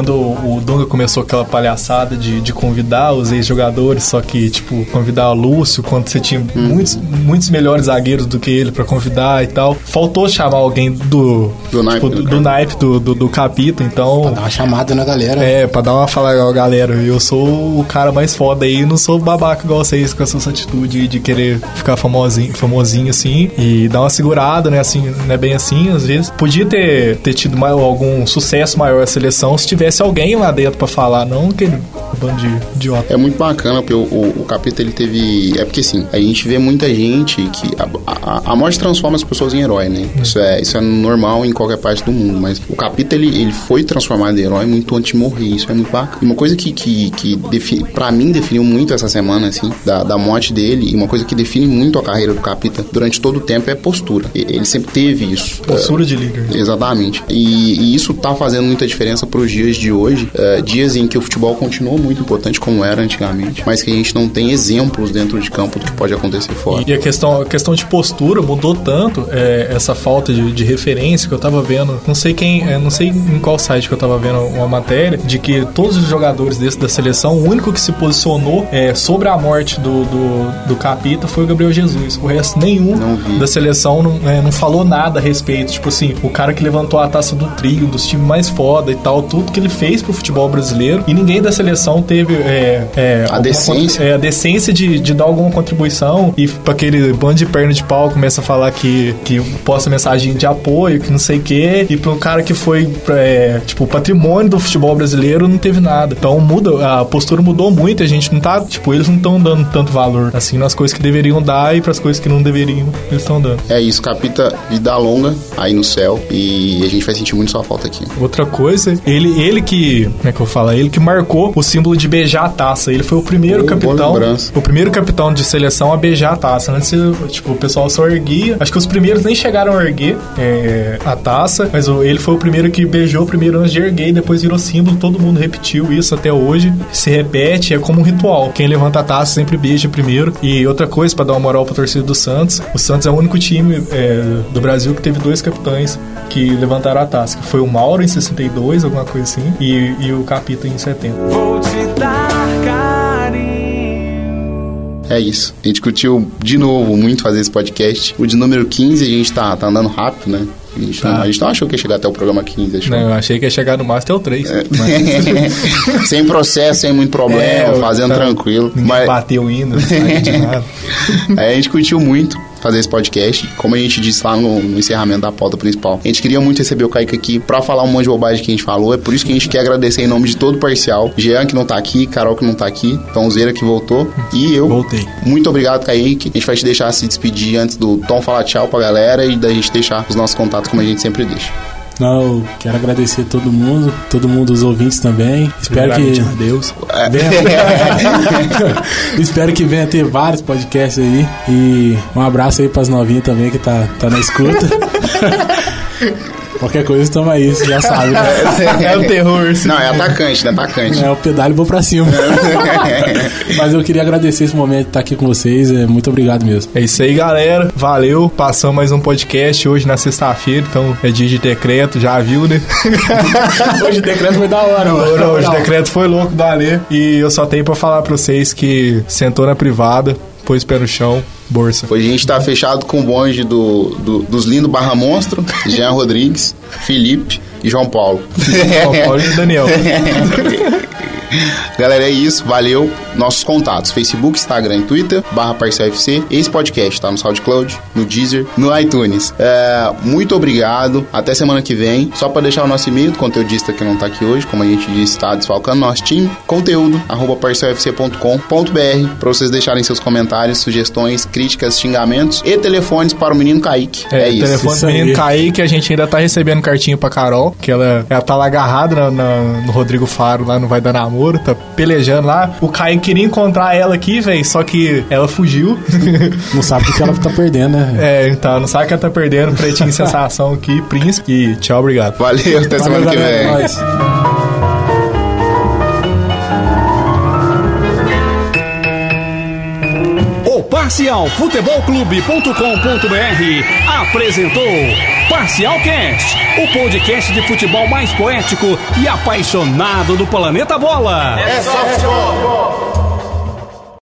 quando o começou aquela palhaçada de, de convidar os ex-jogadores, só que, tipo, convidar o Lúcio quando você tinha hum. muitos, muitos melhores zagueiros do que ele para convidar e tal. Faltou chamar alguém do. Do naipe, tipo, do, do, naipe do, do, do Capita, então. Pra dar uma chamada na galera. É, pra dar uma falada, ó, galera, eu sou o cara mais foda aí, não sou babaca igual vocês com essa atitude de querer ficar famosinho, famosinho assim e dar uma segurada, né? Assim, não é bem assim, às vezes. Podia ter, ter tido maior, algum sucesso maior a seleção se tivesse alguém lá dentro pra falar, não aquele bando de idiota. É muito bacana, porque o, o, o ele teve. É porque assim, a gente vê muita gente que. A, a, a morte transforma as pessoas em herói, né? Hum. Isso, é, isso é normal em qualquer parte do mundo, mas o capítulo ele, ele foi transformado em herói muito antes de morrer. Isso é muito bacana. E uma coisa que, que, que define, pra mim definiu muito essa semana, assim, da, da morte dele, e uma coisa que define muito a carreira do capítulo durante todo o tempo é postura. Ele sempre teve isso. Postura é, de líder. Exatamente. E, e, isso tá fazendo muita diferença pros dias de hoje. É, dias em que o futebol continua muito importante como era antigamente, mas que a gente não tem exemplos dentro de campo do que pode acontecer fora. E a questão, a questão de postura mudou tanto, é, essa falta de, de, referência que eu tava vendo, não sei quem, é, não sei em qual site que eu tava vendo uma matéria, de que todos os jogadores desse da seleção, o único que se posicionou é, sobre a morte do, do, do Capita foi o Gabriel Jesus. O resto nenhum da seleção não, é, não falou nada a respeito. Tipo assim, o cara que levantou a taça do trio, dos times mais foda e tal, tudo que ele fez pro futebol brasileiro brasileiro e ninguém da seleção teve é, é, a, decência. É, a decência de, de dar alguma contribuição e para aquele bando de perna de pau começa a falar que, que posta mensagem de apoio, que não sei o quê, e para um cara que foi é, tipo patrimônio do futebol brasileiro não teve nada. Então muda, a postura mudou muito, a gente não tá, tipo, eles não estão dando tanto valor assim nas coisas que deveriam dar e para as coisas que não deveriam, eles estão dando. É isso, capita vida longa aí no céu e a gente vai sentir muito sua falta aqui. Outra coisa, ele ele que, como é que eu falo? Ele que marcou o símbolo símbolo de beijar a taça. Ele foi o primeiro oh, capitão, o primeiro capitão de seleção a beijar a taça. Antes, tipo, o pessoal só erguia. Acho que os primeiros nem chegaram a erguer é, a taça, mas ele foi o primeiro que beijou primeiro antes de erguer e depois virou símbolo. Todo mundo repetiu isso até hoje. Se repete, é como um ritual. Quem levanta a taça sempre beija primeiro. E outra coisa, para dar uma moral pra torcida do Santos, o Santos é o único time é, do Brasil que teve dois capitães que levantaram a taça. Que foi o Mauro em 62, alguma coisa assim, e, e o Capita em 70 te dar carinho. É isso. A gente curtiu de novo muito fazer esse podcast. O de número 15 a gente tá, tá andando rápido, né? A gente, tá. não, a gente não achou que ia chegar até o programa 15. Achou? Não, eu achei que ia chegar no máximo até o 3. É. Mas... sem processo, sem muito problema, é, fazendo tá, tranquilo. Ninguém mas... bateu indo, não de nada. Aí a gente curtiu muito fazer esse podcast. Como a gente disse lá no, no, encerramento da pauta principal, a gente queria muito receber o Kaique aqui pra falar um monte de bobagem que a gente falou. É por isso que a gente quer agradecer em nome de todo o parcial. Jean, que não tá aqui, Carol, que não tá aqui, Tomzeira, que voltou, e eu. Voltei. Muito obrigado, Kaique. A gente vai te deixar se despedir antes do Tom falar tchau pra galera e da gente deixar os nossos contatos como a gente sempre deixa. Não, quero agradecer todo mundo, todo mundo, os ouvintes também. Espero que. Deus. Venha... Espero que venha ter vários podcasts aí. E um abraço aí pras novinhas também que tá, tá na escuta. Qualquer coisa, aí, você já sabe, né? É o terror, sim. Não, é atacante, né? Atacante. É, o pedalho vou pra cima. Mas eu queria agradecer esse momento de estar aqui com vocês. É, muito obrigado mesmo. É isso aí, galera. Valeu. Passamos mais um podcast hoje na sexta-feira, então é dia de decreto, já viu, né? Hoje o decreto foi da hora, mano. Não, hoje o decreto foi louco, Dalê. E eu só tenho pra falar pra vocês que sentou na privada, pôs pé no chão, bolsa. Hoje a gente tá fechado com o bonde do, do- dos lindos Barra Monstro, Jean Rodrigues, Felipe e João Paulo. João Paulo e Daniel. Galera, é isso. Valeu. Nossos contatos: Facebook, Instagram e Twitter, barra Parcial FC. Esse podcast tá no SoundCloud, no Deezer, no iTunes. É, muito obrigado. Até semana que vem. Só para deixar o nosso e-mail, do conteudista que não tá aqui hoje, como a gente disse, tá desfalcando nosso time. Conteúdo, arroba parcialfc.com.br para vocês deixarem seus comentários, sugestões, críticas, xingamentos e telefones para o menino Kaique. É, É, isso. telefone isso do menino. Kaique, a gente ainda tá recebendo cartinha pra Carol, que ela, ela tá lá agarrada na- na- no Rodrigo Faro, lá no Vai Dar Namoro, tá pelejando lá. O Kaique queria encontrar ela aqui, velho, só que ela fugiu. Não sabe o que ela tá perdendo, né? é, então, não sabe que ela tá perdendo. Pretinho sensação aqui, príncipe. E tchau, obrigado. Valeu, até Valeu, semana que galera, vem. é. O Parcial Futebol Clube.com.br apresentou Parcial Cast, o podcast de futebol mais poético e apaixonado do planeta bola. É só futebol.